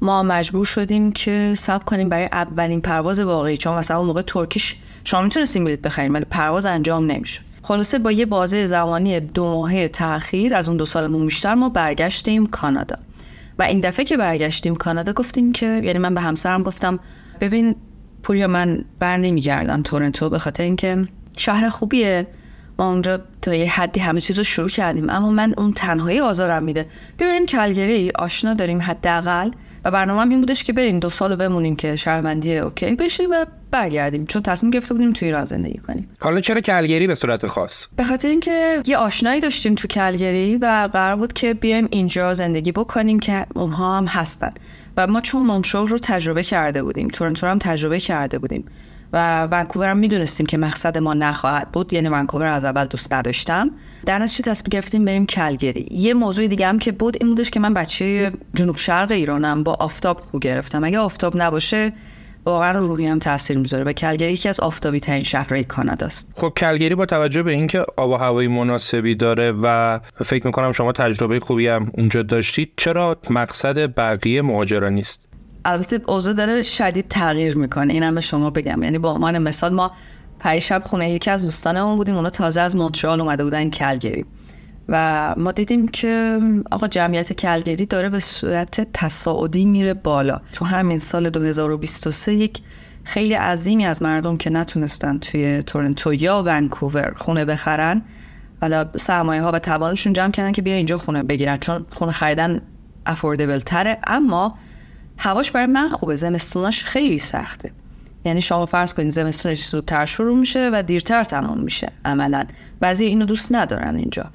ما مجبور شدیم که سب کنیم برای اولین پرواز واقعی. چون مثلا اون موقع ترکیش شما می‌تونستیم بلیط بخریم ولی پرواز انجام نمی‌شد. خلاصه با یه بازه زمانی دو ماهه تاخیر از اون دو سالمون بیشتر ما برگشتیم کانادا. و این دفعه که برگشتیم کانادا گفتیم که یعنی من به همسرم گفتم ببین پوریا من بر نمیگردم تورنتو به خاطر اینکه شهر خوبیه. ما اونجا تا یه حدی همه چیز رو شروع کردیم. اما من اون تنهایی آزارم میده. ببینیم کلگری آشنا داریم حداقل. و برنامه این بودش که بریم دو سال بمونیم که شهروندی اوکی بشه و برگردیم چون تصمیم گرفته بودیم توی ایران زندگی کنیم. حالا چرا کلگری به صورت خاص؟ به خاطر اینکه یه آشنایی داشتیم تو کلگری و قرار بود که بیایم اینجا زندگی بکنیم که اونها هم هستن. و ما چون مونترال رو تجربه کرده بودیم تورنتو هم تجربه کرده بودیم. و ونکوور هم می‌دونستیم که مقصد ما نخواهد بود یعنی ونکوور از اول دوست نداشتم. در نتیجه تصمیم گرفتیم بریم کلگری. یه موضوع دیگه هم که بود این بودش که من بچه جنوب شرق ایرانم با آفتاب خوب گرفتم. اگه آفتاب نباشه واقعا روحی هم تاثیر می‌ذاره و کلگری یکی از آفتابی ترین شهرهای کانادا است. خب کلگری با توجه به اینکه آب و هوای مناسبی داره و فکر می‌کنم شما تجربه خوبی هم اونجا داشتید چرا مقصد بقیه مهاجران نیست؟ البته اوضاع داره شدید تغییر می‌کنه اینم به شما بگم. یعنی با عنوان مثال ما پریشب خونه یکی از دوستانمون بودیم اونا تازه از مونترال اومده بودن کلگری. و ما دیدیم که آقا جمعیت کلگری داره به صورت تصاعدی میره بالا. تو همین سال 2023 یک خیلی عظیمی از مردم که نتونستن توی تورنتو یا ونکوور خونه بخرن. حالا سرمایه ها و توانشون جمع کردن که بیا اینجا خونه بگیرن چون خونه خریدن افوردبل تره. اما هواش برای من خوبه زمستوناش خیلی سخته. یعنی شما فرض کنید زمستونش زودتر شروع میشه و دیرتر تمام میشه عملا. بعضی اینو دوست ندارن اینجا.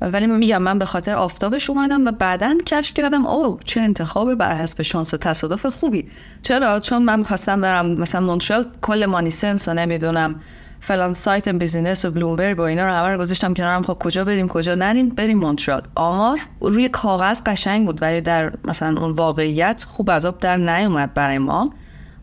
ولی میگم من به خاطر آفتابش اومدم و بعدا کشف کردم او چه انتخاب بر حسب شانس و تصادف خوبی. چرا؟ چون من می‌خواستم برم مثلا مونترال کل مانیسنس و نمی‌دونم. فلان سایت business و بلومبرگ و اینا رو همه رو گذاشتم کنارم. خب کجا بریم کجا نریم؟ بریم مونترال. آمار روی کاغذ قشنگ بود ولی در مثلا اون واقعیت خوب آب در نیومد برای ما.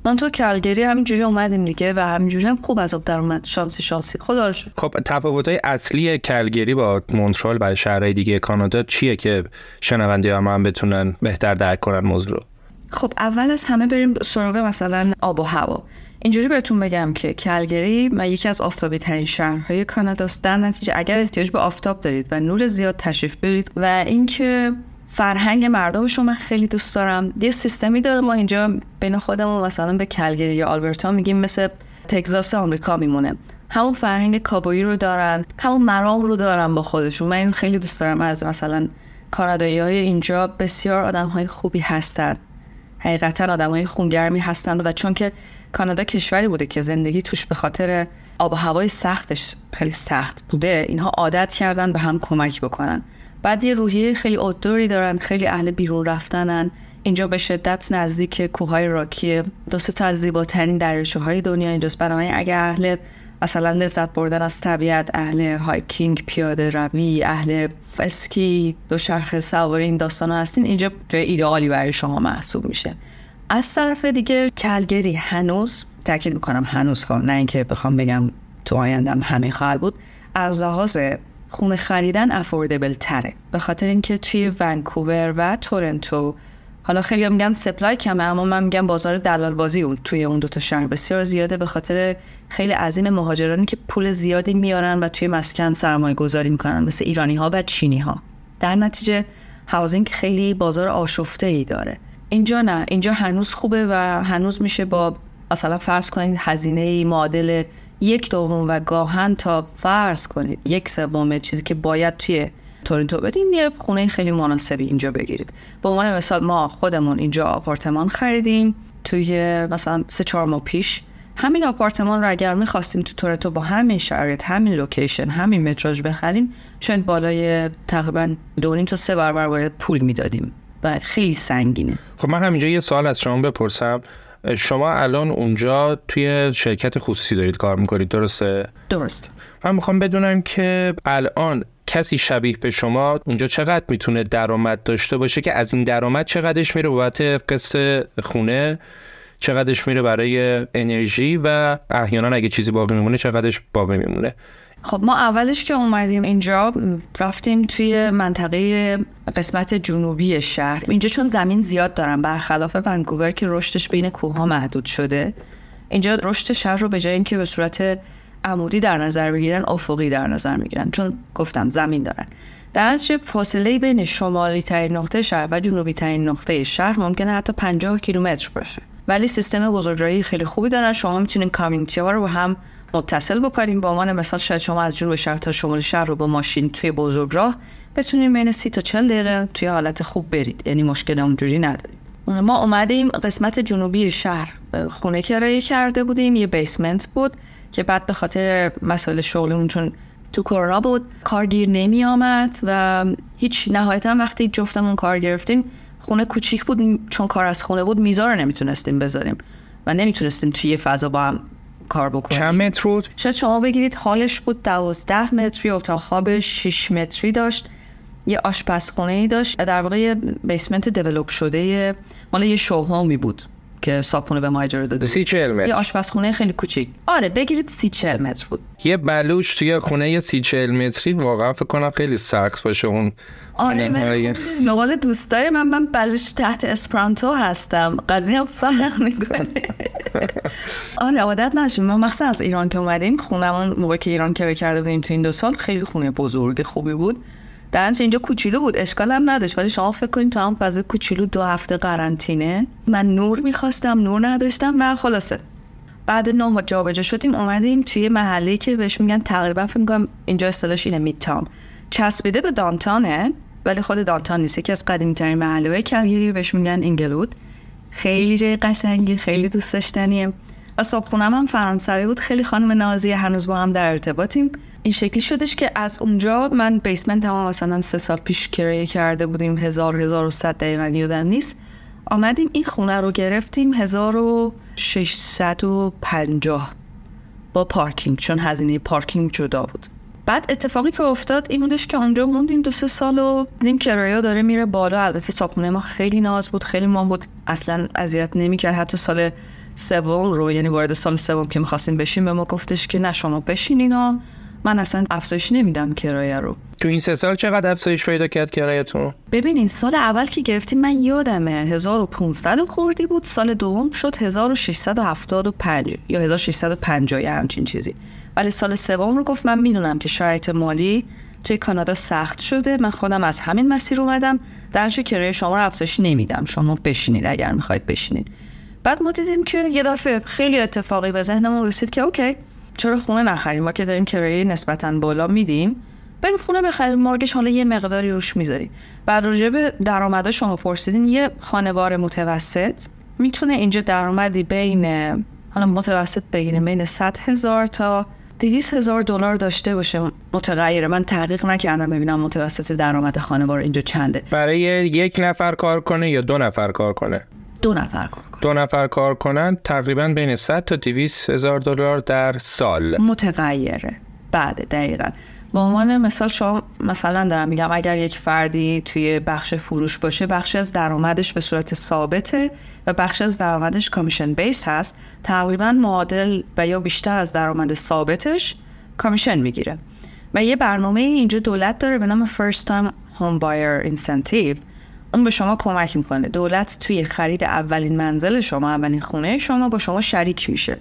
من تو کلگری همینجوری اومدیم دیگه و همینجوری هم خوب از در اومد. شانسی شانسی. خدا رو خب تفاوت های اصلی کلگری با مونترال و شهرهای دیگه کانادا چیه که شنونده هم, هم بتونن بهتر درک کنن موضوع رو؟ خب اول از همه بریم سراغ مثلا آب و هوا. اینجوری بهتون بگم که کلگری و یکی از آفتابی ترین شهرهای کاناداست در نتیجه اگر احتیاج به آفتاب دارید و نور زیاد تشریف برید و اینکه فرهنگ مردمش رو من خیلی دوست دارم. یه سیستمی داره ما اینجا بین خودمون مثلا به کلگری یا آلبرتا میگیم مثل تگزاس آمریکا میمونه. همون فرهنگ کابویی رو دارن همون مرام رو دارن با خودشون. من اینو خیلی دوست دارم از مثلا کانادایی های اینجا بسیار آدم های خوبی هستن. حقیقتا آدم های خونگرمی هستن و چون که کانادا کشوری بوده که زندگی توش به خاطر آب و هوای سختش خیلی سخت بوده اینها عادت کردن به هم کمک بکنن. بعد یه روحیه خیلی اوتدوری دارن خیلی اهل بیرون رفتنن. اینجا به شدت نزدیک کوههای راکیه دو تا از زیباترین دریاچه دنیا اینجاست. بنابراین اگر اهل مثلا لذت بردن از طبیعت اهل هایکینگ پیاده روی اهل اسکی دوچرخه سواری این داستان هستین اینجا جای ایدئالی برای شما محسوب میشه. از طرف دیگه کلگری هنوز تاکید می‌کنم هنوز خواهم نه اینکه بخوام بگم تو آیندم همه خواهد بود. از لحاظ خونه خریدن افوردبل تره. به خاطر اینکه توی ونکوور و تورنتو حالا خیلی میگن سپلای کمه اما من میگم بازار دلال بازی اون توی اون دوتا شهر بسیار زیاده. به خاطر خیلی عظیم مهاجرانی که پول زیادی میارن و توی مسکن سرمایه گذاری می‌کنن مثل ایرانی ها و چینی ها در نتیجه housing خیلی بازار آشفته ای داره. اینجا نه. اینجا هنوز خوبه و هنوز میشه با مثلا فرض کنید هزینه معادل یک دوم و گاهاً تا فرض کنید یک سوم چیزی که باید توی تورنتو بدین یه خونه خیلی مناسبی اینجا بگیرید. به عنوان مثال ما خودمون اینجا آپارتمان خریدیم. توی مثلا سه چهار ماه پیش همین آپارتمان رو اگر می‌خواستیم تو تورنتو با همین شرایط همین location همین متراژ بخریم شاید بالای تقریبا دو تا سه برابر باید پول می‌دادیم. و خیلی سنگینه. خب من همینجا یه سوال از شما بپرسم. شما الان اونجا توی شرکت خصوصی دارید کار می‌کنید درسته؟ درست من می‌خوام بدونم که الان کسی شبیه به شما اونجا چقدر می‌تونه درآمد داشته باشه که از این درآمد چقدرش میره بابت قصه خونه چقدرش میره برای انرژی و احیانا اگه چیزی باقی میمونه چقدرش باقی میمونه خب ما اولش که اومدیم اینجا رفتیم توی منطقه قسمت جنوبی شهر. اینجا چون زمین زیاد دارم برخلاف ونکوور که رشدش بین کوه ها محدود شده اینجا رشد شهر رو به جای اینکه به صورت عمودی در نظر بگیرن افقی در نظر می‌گیرن. چون گفتم زمین دارن. در نتیجه فاصله بین شمالی ترین نقطه شهر و جنوبی ترین نقطه شهر ممکنه حتی 50 کیلومتر باشه. ولی سیستم بزرگراهی خیلی خوبی دارن. شما می‌تونین کامیونیتی ها رو هم متصل بکنیم با عنوان مثال شاید شما از جنوب شهر تا شمال شهر رو با ماشین توی بزرگراه بتونیم بین سی تا چل دقیقه توی حالت خوب برید. یعنی مشکل اونجوری نداریم. ما اومدیم قسمت جنوبی شهر. خونه کرایه کرده بودیم یه بیسمنت بود که بعد به خاطر مسائل شغلمون چون تو کرونا بود کارگیر نمی آمد و هیچ نهایتا وقتی جفتمون کار گرفتیم خونه کوچیک بود چون کار از خونه بود میزار رو نمی‌تونستیم بذاریم و نمی‌تونستیم توی فضا با هم کار بکنیم چند متر بود؟ شاید شما بگیرید حالش بود دوازده متری اتاق خواب 6 متری داشت. یه آشپزخونه ای داشت. در واقع یه بیسمنت دیولوب شده مال یه شوهامی بود که صابخونه به ما اجاره داده سی چهل یه متر آشپزخونه خیلی کوچیک. آره بگیرید سی چهل متر بود. یه بلوش توی خونه یه سی چهل متری واقعا فکر کنم خیلی سخت باشه اون آره من مقال دوستای من من بلوش تحت اسپرانتو هستم. قضیه هم فرق می‌کنه. آره عادت نشیم. ما مخصوصا از ایران که اومدیم خونمون موقع که ایران کرایه کرده بودیم تو این دو سال خیلی خونه بزرگ خوبی بود. در اینجا اینجا بود. اشکال هم نداشت. ولی شما فکر کنید تو هم فضا کوچولو دو هفته قرنطینه. من نور می‌خواستم نور نداشتم. و خلاصه. بعد نه جابجا شدیم اومدیم توی محله که بهش میگن تقریبا فکر می‌کنم اینجا اصطلاحش اینه میدتاون چسبیده به دانتانه ولی خود دانتان نیست. یکی از قدیمی ترین محله کلگیری بهش میگن اینگلود خیلی جای قشنگی خیلی دوست داشتنیه. و صابخونم هم فرانسوی بود. خیلی خانم نازی هنوز با هم در ارتباطیم. این شکلی شدش که از اونجا من بیسمنت هم مثلا سه سال پیش کرایه کرده بودیم. هزار هزار و صد دقیقا یادم نیست. آمدیم این خونه رو گرفتیم هزار و ششصد و پنجاه. با پارکینگ چون هزینه پارکینگ جدا بود. بعد اتفاقی که افتاد این بودش که اونجا موندیم دو سه سال و دیدیم کرایه داره میره بالا. البته صابخونه ما خیلی ناز بود خیلی ما بود. اصلا اذیت نمی‌کرد. حتی سال سوم رو یعنی وارد سال سوم که می‌خواستیم بشیم به ما گفتش که نه شما بشینین و من اصلا افزایش نمیدم کرایه رو. تو این سه سال چقدر افزایش پیدا کرد کرایتون؟ ببینین سال اول که گرفتیم من یادمه 1500 خوردی بود سال دوم شد 1675 یا 1650 یا همچین چیزی. ولی سال سوم رو گفت من می‌دونم که شرایط مالی توی کانادا سخت شده. من خودم از همین مسیر اومدم. درش کرایه شما رو افزایش نمیدم. شما بشینید اگر می‌خواید بشینید. بعد ما دیدیم که یه دفعه خیلی اتفاقی به ذهنمون رسید که اوکی چرا خونه نخریم؟ ما که داریم کرایه نسبتا بالا میدیم. بریم خونه بخریم. مارگش حالا یه مقداری روش می‌ذاریم. بعد راجع به درآمدا شما پرسیدین. یه خانوار متوسط می‌تونه اینجا درآمدی بین حالا متوسط بگیریم بین 100 هزار تا 200 هزار دلار داشته باشه. متغیره من تحقیق نکردم ببینم متوسط درآمد خانوار اینجا چنده. برای یک نفر کار کنه یا دو نفر کار کنه؟ دو نفر کار کنه. دو نفر کار کنن تقریبا بین 100 تا 200 هزار دلار در سال. متغیره. بله دقیقا. به عنوان مثال شما مثلا دارم میگم اگر یک فردی توی بخش فروش باشه بخش از درآمدش به صورت ثابته و بخش از درآمدش کامیشن بیس هست تقریبا معادل و یا بیشتر از درآمد ثابتش کامیشن می‌گیره. و یه برنامه اینجا دولت داره به نام First Time Home Buyer Incentive. اون به شما کمک می‌کنه. دولت توی خرید اولین منزل شما اولین خونه شما با شما شریک میشه.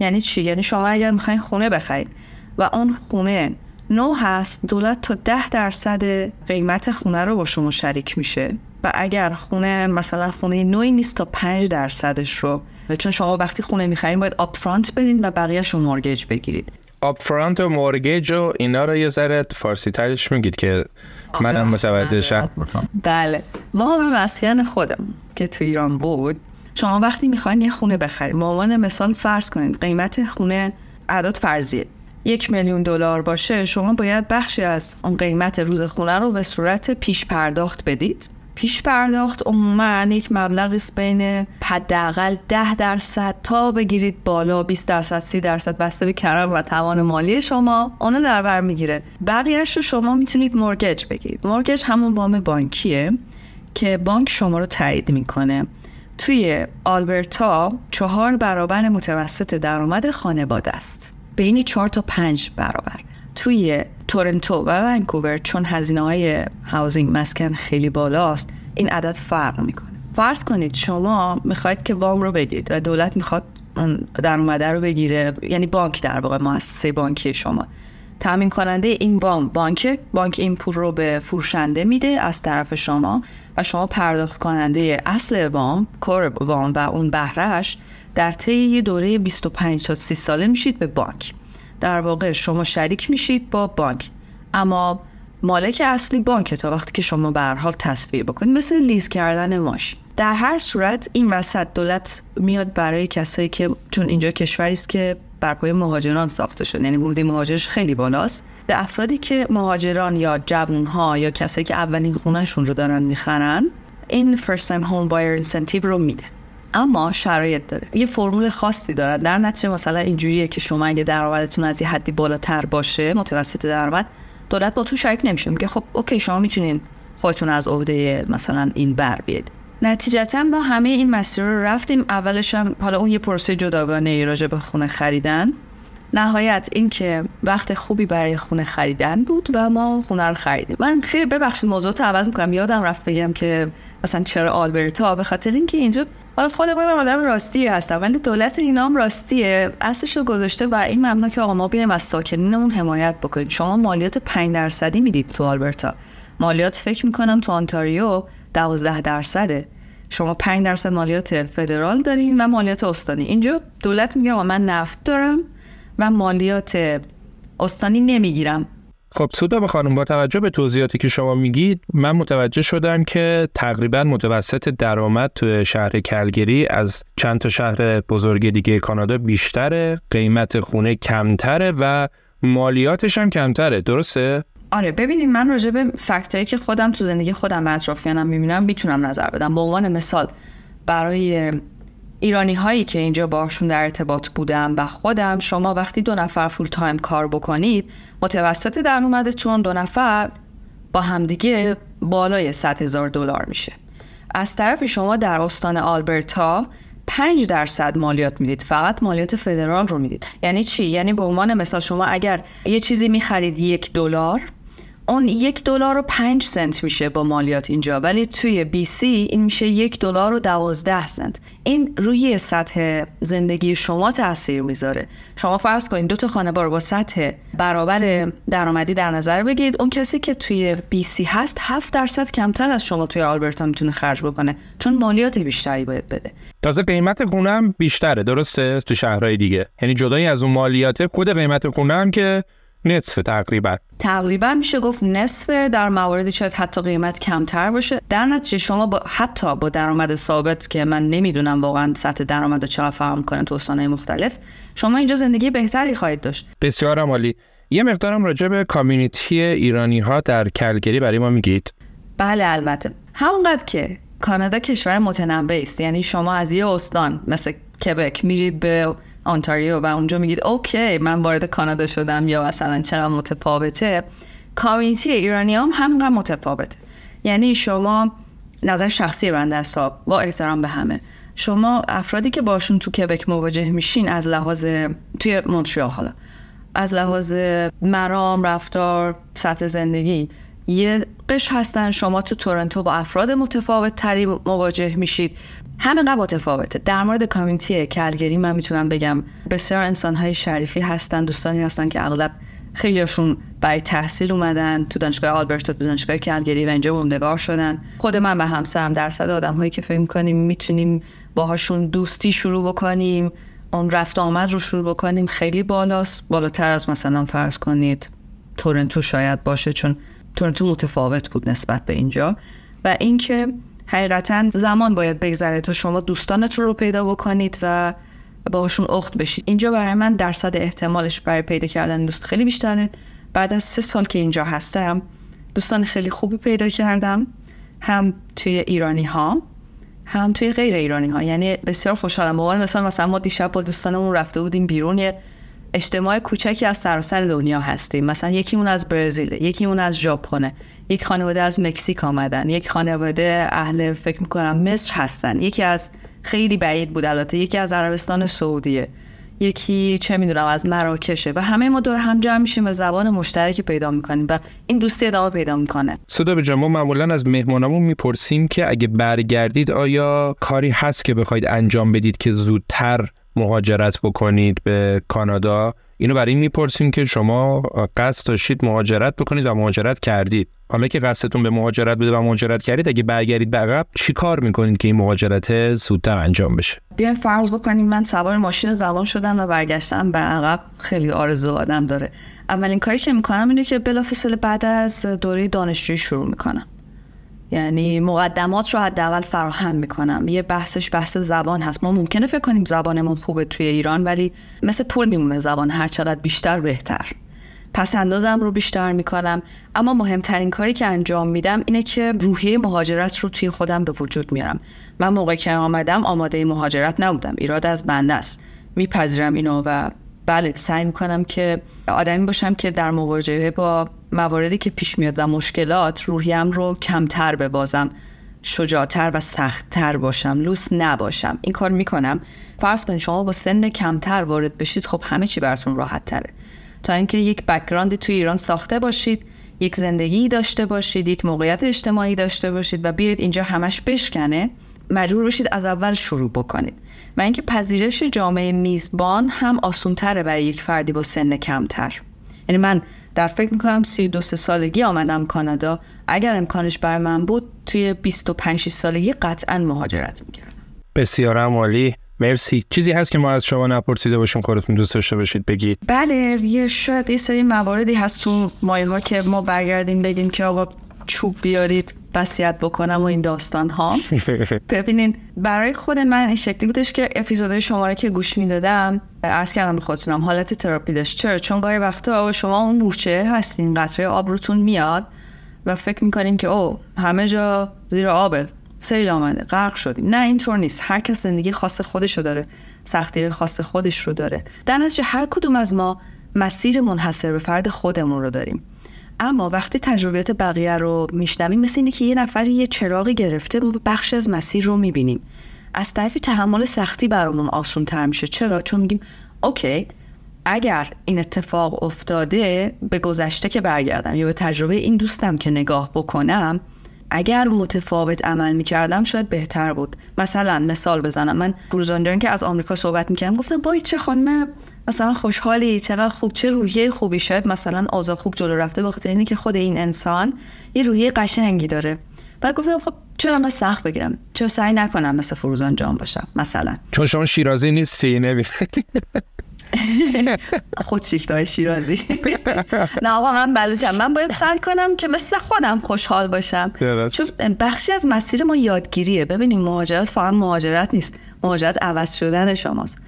یعنی چی؟ یعنی شما اگر می‌خواین خونه بخرید و اون خونه نو هست دولت تا ده درصد قیمت خونه رو با شما شریک میشه. و اگر خونه مثلا خونه نوی نیست تا پنج درصدش رو. چون شما وقتی خونه می‌خرین باید آپ فرانت بدین و بقیهش رو مورگیج بگیرید. آپ فرانت و مورگیج و اینا رو یه ذره فارسی ترش میگید که منم متوجه شم. بله. وام مسکن خودم که تو ایران بود شما وقتی می‌خواین یه خونه بخرید به عنوان مثال فرض کنید قیمت خونه اعداد فرضیه. یک میلیون دلار باشه شما باید بخشی از اون قیمت روز خونه رو به صورت پیش پرداخت بدید. پیش پرداخت عموما یک مبلغی بین حداقل 10 درصد تا بگیرید بالا 20 درصد 30 درصد بسته به کرم و توان مالی شما. اونو در بر می‌گیره. بقیهش رو شما می‌تونید مورگج بگیرید. مورگج همون وام بانکیه که بانک شما رو تایید می‌کنه. توی آلبرتا چهار برابر متوسط درآمد خانواده است. بین 4 تا 5 برابر. توی تورنتو و ونکوور چون هزینه های هاوزینگ مسکن خیلی بالاست این عدد فرق می‌کنه. فرض کنید شما می‌خواید که وام رو بگیرید و دولت می‌خواد درآمده رو بگیره یعنی بانک در واقع مؤسسه بانکی شما. تامین کننده این وام بانک بانک این پول رو به فروشنده میده از طرف شما و شما پرداخت کننده اصل وام کور وام و اون بهرهش در طی یه دوره 25 تا 30 ساله میشید به بانک. در واقع شما شریک میشید با بانک. اما مالک اصلی بانک تا وقتی که شما به حال تصویه بکنید مثل لیز کردن ماشین در هر صورت این وسط دولت میاد برای کسایی که چون اینجا کشوری است که بر پایه مهاجران ساخته شده یعنی ورودی مهاجرش خیلی بالاست. به افرادی که مهاجران یا جوانها یا کسایی که اولین خونهشون رو دارن می‌خرن این first time home buyer incentive رو میده. اما شرایط داره. یه فرمول خاصی دارن. در نتیجه مثلا اینجوریه که شما اگه درآمدتون از یه حدی بالاتر باشه متوسط درآمد دولت با تو شریک نمیشه. میگه خب اوکی شما می‌تونین خودتون از عهده مثلا این بر بیاد نتیجتا ما همه این مسیر رو رفتیم. اولش هم حالا اون یه پروسه جداگانه ای راجع به خونه خریدن. نهایت اینکه وقت خوبی برای خونه خریدن بود و ما خونه رو خریدیم. من خیلی ببخشید موضوع رو عوض می‌کنم. یادم رفت بگم که مثلا چرا آلبرتا به خاطر اینکه اینجا حالا خود من آدم راستی هستم ولی دولت اینا هم راستیه. اصلش رو گذاشته بر این مبنا که آقا ما بیایم از ساکنینمون حمایت بکنیم. شما مالیات 5 درصدی می‌دید تو آلبرتا. مالیات فکر می‌کنم تو آنتاریو 12 درصده. شما 5 درصد مالیات فدرال دارین و مالیات استانی. اینجا دولت میگه من نفت دارم و مالیات استانی نمی‌گیرم. خب سودا خانم با توجه به توضیحاتی که شما میگید من متوجه شدم که تقریبا متوسط درآمد تو شهر کلگری از چند تا شهر بزرگ دیگه کانادا بیشتره قیمت خونه کمتره و مالیاتش هم کمتره. درسته؟ آره ببینید من راجع به فکتایی که خودم تو زندگی خودم و اطرافیانم می‌بینم می‌تونم نظر بدم. به عنوان مثال برای ایرانی هایی که اینجا باشون در ارتباط بودم و خودم شما وقتی دو نفر فول تایم کار بکنید متوسط درآمدتون دو نفر با همدیگه بالای 100 هزار دلار میشه. از طرف شما در استان آلبرتا 5 درصد مالیات می‌دید. فقط مالیات فدرال رو می‌دید. یعنی چی؟ یعنی به عنوان مثال شما اگر یه چیزی می‌خرید یک دلار اون یک دلار و پنج سنت میشه با مالیات اینجا ولی توی بی سی این میشه یک دلار و دوازده سنت. این روی سطح زندگی شما تاثیر می‌ذاره. شما فرض کنید دو تا خانه بار با سطح برابر درآمدی در نظر بگیرید. اون کسی که توی بی سی هست هفت درصد کمتر از شما توی آلبرتا می‌تونه خرج بکنه چون مالیات بیشتری باید بده. تازه قیمت خونه هم بیشتره درسته؟ تو شهرهای دیگه. یعنی جدایی از اون مالیات خود قیمت خونه هم که نصف تقریبا. تقریبا میشه گفت نصف در مواردی شاید حتی قیمت کمتر باشه. در نتیجه شما با حتی با درآمد ثابت که من نمی‌دونم واقعا سطح درآمد چقدر فهم کنه تو استانهای مختلف شما اینجا زندگی بهتری خواهید داشت. بسیار عالی. یه مقدارم راجع به کامیونیتی ایرانی ها در کلگری برای ما میگید. بله البته. همونقدر که کانادا کشور متنوع است. یعنی شما از یه استان مثل کبک میرید به آنتاریو و اونجا میگید اوکی من وارد کانادا شدم یا مثلا چرا متفاوته؟ کامیونیتی ایرانی هم همینقدر متفاوته. یعنی شما نظر شخصی بنده است با احترام به همه. شما افرادی که باشون تو کبک مواجه میشین از لحاظ توی مونتریال حالا از لحاظ مرام رفتار سطح زندگی یه قش هستن شما تو تورنتو با افراد متفاوت تری مواجه میشید. همینقدر متفاوته. در مورد کامیونیتی کلگری من می‌تونم بگم بسیار انسان های شریفی هستن دوستانی هستن که اغلب خیلیشون برای تحصیل اومدن تو دانشگاه آلبرتا تو دانشگاه کلگری و اینجا موندگار شدن. خود من و همسرم درصد آدم هایی که فکر کنیم می‌تونیم باهاشون دوستی شروع بکنیم اون رفت آمد رو شروع بکنیم خیلی بالاست. بالاتر از مثلا فرض کنید تورنتو شاید باشه چون تورنتو متفاوت بود نسبت به اینجا. و اینکه حقیقتا زمان باید بگذره تا شما دوستانتون رو پیدا بکنید و باهاشون اخت بشید. اینجا برای من درصد احتمالش برای پیدا کردن دوست خیلی بیشتره. بعد از سه سال که اینجا هستم دوستان خیلی خوبی پیدا کردم. هم توی ایرانی ها هم توی غیر ایرانی ها یعنی بسیار خوشحالم. مثلا مثلا ما دیشب با دوستانمون رفته بودیم بیرون. اجتماع کوچکی از سراسر دنیا هستیم. مثلا یکیمون از برزیل یکیمون از ژاپنه. یک خانواده از مکزیک آمدن یک خانواده اهل فکر می‌کنم مصر هستن. یکی از خیلی بعید بود البته یکی از عربستان سعودیه. یکی چه می‌دونم از مراکشه. و همه ما دور هم جمع میشیم و زبان مشترکی پیدا می‌کنیم و این دوستی ادامه پیدا می‌کنه. صدا به ما معمولا از مهمانمون می‌پرسیم که اگه برگردید آیا کاری هست که بخواید انجام بدید که زودتر مهاجرت بکنید به کانادا. اینو برای این می‌پرسیم که شما قصد داشتید مهاجرت بکنید و مهاجرت کردید. حالا که قصدتون به مهاجرت بوده و مهاجرت کردید اگه برگردید به عقب چی کار می‌کنید که این مهاجرت زودتر انجام بشه؟ بیاین فرض بکنیم من سوار ماشین زبان شدم و برگشتم به عقب. خیلی آرزو آدم داره. اولین کاری که می‌کنم اینه که بلافاصله بعد از دوره دانشجویی شروع می‌کنم. یعنی مقدمات رو حداقل فراهم می‌کنم. یه بحثش بحث زبان هست. ما ممکنه فکر کنیم زبانمون خوبه توی ایران ولی مثل پول میمونه زبان هر چقدر بیشتر بهتر. پس اندازم رو بیشتر می‌کنم. اما مهمترین کاری که انجام میدم اینه که روحیه مهاجرت رو توی خودم به وجود میارم. من موقع که آمدم آماده مهاجرت نبودم. ایراد از بنده است. میپذیرم اینو و بله سعی می‌کنم که آدمی باشم که در مواجهه با مواردی که پیش میاد و مشکلات روحیم رو کمتر ببازم شجاعتر و سختتر باشم لوس نباشم. این کار می‌کنم. فرض کنید شما با سن کمتر وارد بشید خب همه چی براتون راحت تره. تا اینکه یک background توی ایران ساخته باشید یک زندگی داشته باشید یک موقعیت اجتماعی داشته باشید و بیاید اینجا همش بشکنه مجبور بشید از اول شروع بکنید. و اینکه پذیرش جامعه میزبان هم آسونتره برای یک فردی با سن کمتر. یعنی من در فکر می‌کنم 32 سالگی آمدم کانادا. اگر امکانش بر من بود توی 25 سالگی قطعا مهاجرت می‌کردم. بسیار عالی مرسی. چیزی هست که ما از شما نپرسیده باشیم خودتون دوست داشته باشید بگید. بله یه شاید یه سری مواردی هست تو مایه ها که ما برگردیم بگیم که آقا چوب بیارید وصیت بکنم و این داستان ها ببینین برای خود من این شکلی بودش که اپیزودهای شماره که گوش می‌دادم عرض کردم به خودتونم حالت تراپی داشت. چرا؟ چون گاهی وقتا شما اون مورچه هستین قطره آب روتون میاد و فکر می‌کنین که او همه جا زیر آبه سیل آمده غرق شدیم. نه اینطور نیست. هر کس زندگی خاص خودش رو داره سختی خاص خودش رو داره. در هر کدوم از ما مسیر منحصر به فرد خودمون رو داریم. اما وقتی تجربیات بقیه رو میشنویم مثل اینه که یه نفری یه چراغی گرفته بخش از مسیر رو می‌بینیم. از طرفی تحمل سختی برامون آسون تر میشه. چرا؟ چون میگیم اوکی اگر این اتفاق افتاده به گذشته که برگردم یا به تجربه این دوستم که نگاه بکنم اگر متفاوت عمل می‌کردم شاید بهتر بود. مثلا مثال بزنم. من روزانجان که از آمریکا صحبت می‌کردم گفتم بای چه خانم مثلا خوشحالی چقدر خوب چه روحیه خوبی؟ شاید مثلا آزا خوب جلو رفته بخاطر اینه که خود این انسان یه روحیه قشنگی داره. بعد گفتم خب چرا من سخت بگیرم؟ چرا سعی نکنم مثل فروزان جان باشم مثلا؟ چون شما شیرازی نیستی نمی خود شیفتای شیرازی. نه آقا من بلوچم. من باید سعی کنم که مثل خودم خوشحال باشم. چون بخشی از مسیر ما یادگیریه. ببینیم مهاجرت فقط مهاجرت نیست. مهاجرت عوض شدن شماست.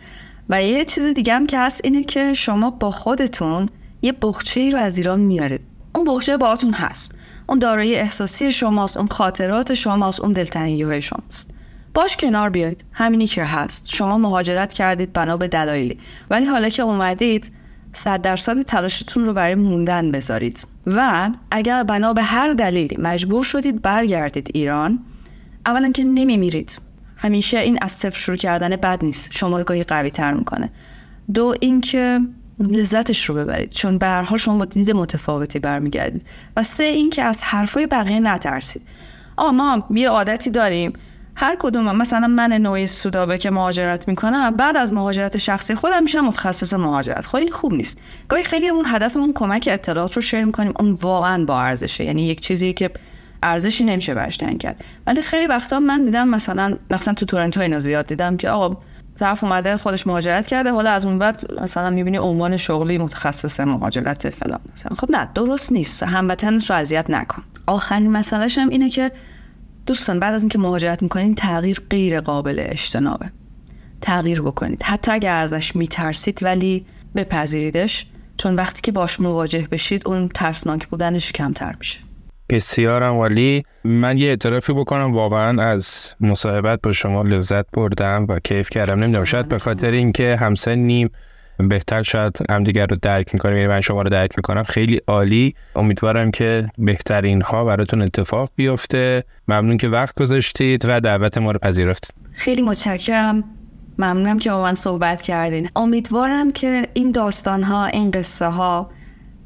و یه چیز دیگه هم که هست اینه که شما با خودتون یه بخچه ای رو از ایران میارید. اون بخچه باهاتون هست. اون دارایی احساسی شماست اون خاطرات شماست اون دلتنگی های شماست. باش کنار بیاید همینی که هست. شما مهاجرت کردید بنا به دلایلی. ولی حالا که اومدید صد درصد تلاشتون رو برای موندن بذارید. و اگر بنا به هر دلیلی مجبور شدید برگردید ایران اولا که نمیمیرید. همیشه این از صفر شروع کردن بد نیست. شما رو گاهی قوی تر می‌کنه. دو اینکه لذتش رو ببرید. چون به هر حال شما با دید متفاوتی برمیگردید. و سه اینکه از حرفای بقیه نترسید. آ ما یه عادتی داریم. هر کدوم مثلا من نوعی سودابه که مهاجرت می‌کنم بعد از مهاجرت شخصی خودم میشم متخصص مهاجرت. خب این خوب نیست. گاهی خیلی اون هدفمون کمک اطلاعات رو شیر می‌کنیم. اون واقعا با ارزشه. یعنی یک چیزی که ارزشی نمیشه برشتن کرد. ولی خیلی وقتا من دیدم مثلا مثلا تو تورنتو اینا زیاد دیدم که آقا طرف اومده خودش مهاجرت کرده حالا از اون بعد مثلا می‌بینی عنوان شغلی متخصص مهاجرت فلان. مثلا خب نه درست نیست. هموطنت رو اذیت نکن. آخرین مسئلهش هم اینه که دوستان بعد از اینکه مهاجرت می‌کنین تغییر غیر قابل اجتنابه. تغییر بکنید. حتی اگر ازش میترسید ولی بپذیریدش چون وقتی که باش مواجه بشید اون ترسناک بودنش کمتر میشه. بسیارم ولی من یه اعترافی بکنم. واقعا از مصاحبت با شما لذت بردم و کیف کردم. نمی‌دونم شاید به خاطر اینکه همسنیم بهتر شاید همدیگر رو درک می‌کنیم. یعنی من شما رو درک می‌کنم. خیلی عالی. امیدوارم که بهترین ها براتون اتفاق بیفته. ممنون که وقت گذاشتید و دعوت ما رو پذیرفتید. خیلی متشکرم. ممنونم که با من صحبت کردین. امیدوارم که این داستان ها این قصه ها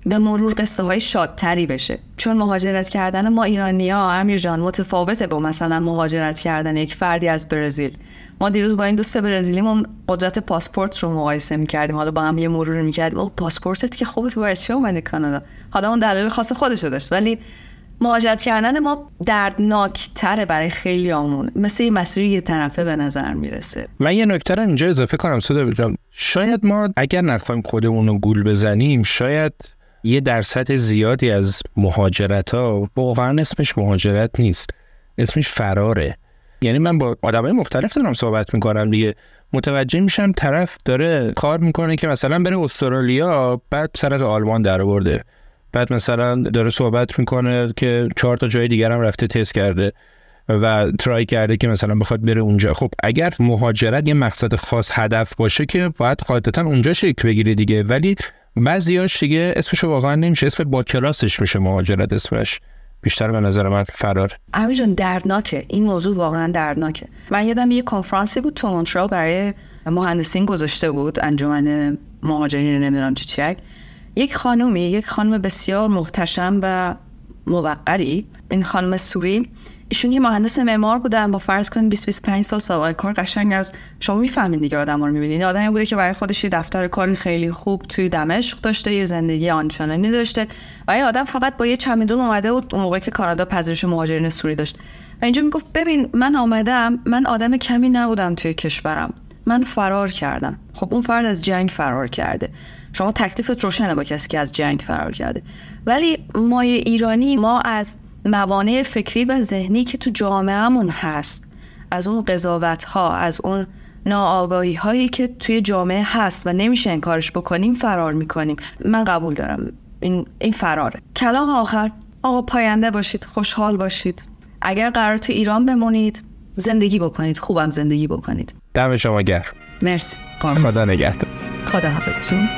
به مرور قصه های شادتری بشه. چون مهاجرت کردن ما ایرانی ها امیر جان متفاوته با مثلا مهاجرت کردن یک فردی از برزیل. ما دیروز با این دوست برزیلیمون قدرت پاسپورت رو مقایسه می‌کردیم. حالا با هم یه مرور می‌کردیم. او پاسپورتت که خوبه تو چی اومدی کانادا. حالا اون دلیل خاص خودشو داشت. ولی مهاجرت کردن ما دردناکتره برای خیلی آمون. مثل این مسیر یه طرفه به نظر می‌رسه. من یه نکته رو اینجا اضافه کنم صدا شاید ما اگر نخوایم خودمون رو گول بزنیم شاید یه درصد زیادی از مهاجرت ها واقعا اسمش مهاجرت نیست. اسمش فراره. یعنی من با آدمای مختلف دارم صحبت می‌کنم دیگه. متوجه میشم طرف داره کار می‌کنه که مثلا بره استرالیا بعد سر از آلمان در آورده. بعد مثلا داره صحبت می‌کنه که چهار تا جای دیگر هم رفته تست کرده و ترای کرده که مثلا بخواد بره اونجا. خب اگر مهاجرت یه مقصد خاص هدف باشه که باید قاعدتا اونجا شکل بگیره دیگه. ولی بعضیاش دیگه اسمش واقعا نمیشه. اسم با کلاسش میشه مهاجرت اسمش. بیشتر به نظر من فرار. جان دردناکه. این موضوع واقعا دردناکه. من یادم یه کنفرانسی بود تو مونترال برای مهندسین گذاشته بود انجمن مهاجرین نمی‌دونم چی چی یک خانومی یک خانم بسیار محتشم و موقری. این خانم سوری ایشون یه مهندس معمار بودن با فرض کنید 20 25 سال سابقه کار قشنگ از شما می‌فهمین دیگه آدم رو می‌بینین آدمی بوده که برای خودش یه دفتر کاری خیلی خوب توی دمشق داشته یه زندگی آنچنانی داشته و این آدم فقط با یه چمدون اومده بود اون موقعی که کانادا پذیرش مهاجرین سوری داشت. و اینجا می‌گفت ببین من آمدم من آدم کمی نبودم توی کشورم. من فرار کردم. خب اون فرد از جنگ فرار کرده. شما تکلیفت روشنه با کسی که از جنگ فرار کرده. ولی ما ایرانی ما از موانع فکری و ذهنی که تو جامعهمون هست. از اون قضاوت ها از اون ناآگاهی هایی که توی جامعه هست و نمیشه انکارش بکنیم فرار می‌کنیم. من قبول دارم. این, این فراره. کلام آخر. آقا پاینده باشید. خوشحال باشید. اگر قرار تو ایران بمونید زندگی بکنید. خوبم زندگی بکنید. دم شما گرم. مرسی. خدا نگهدار. خدا حافظتون.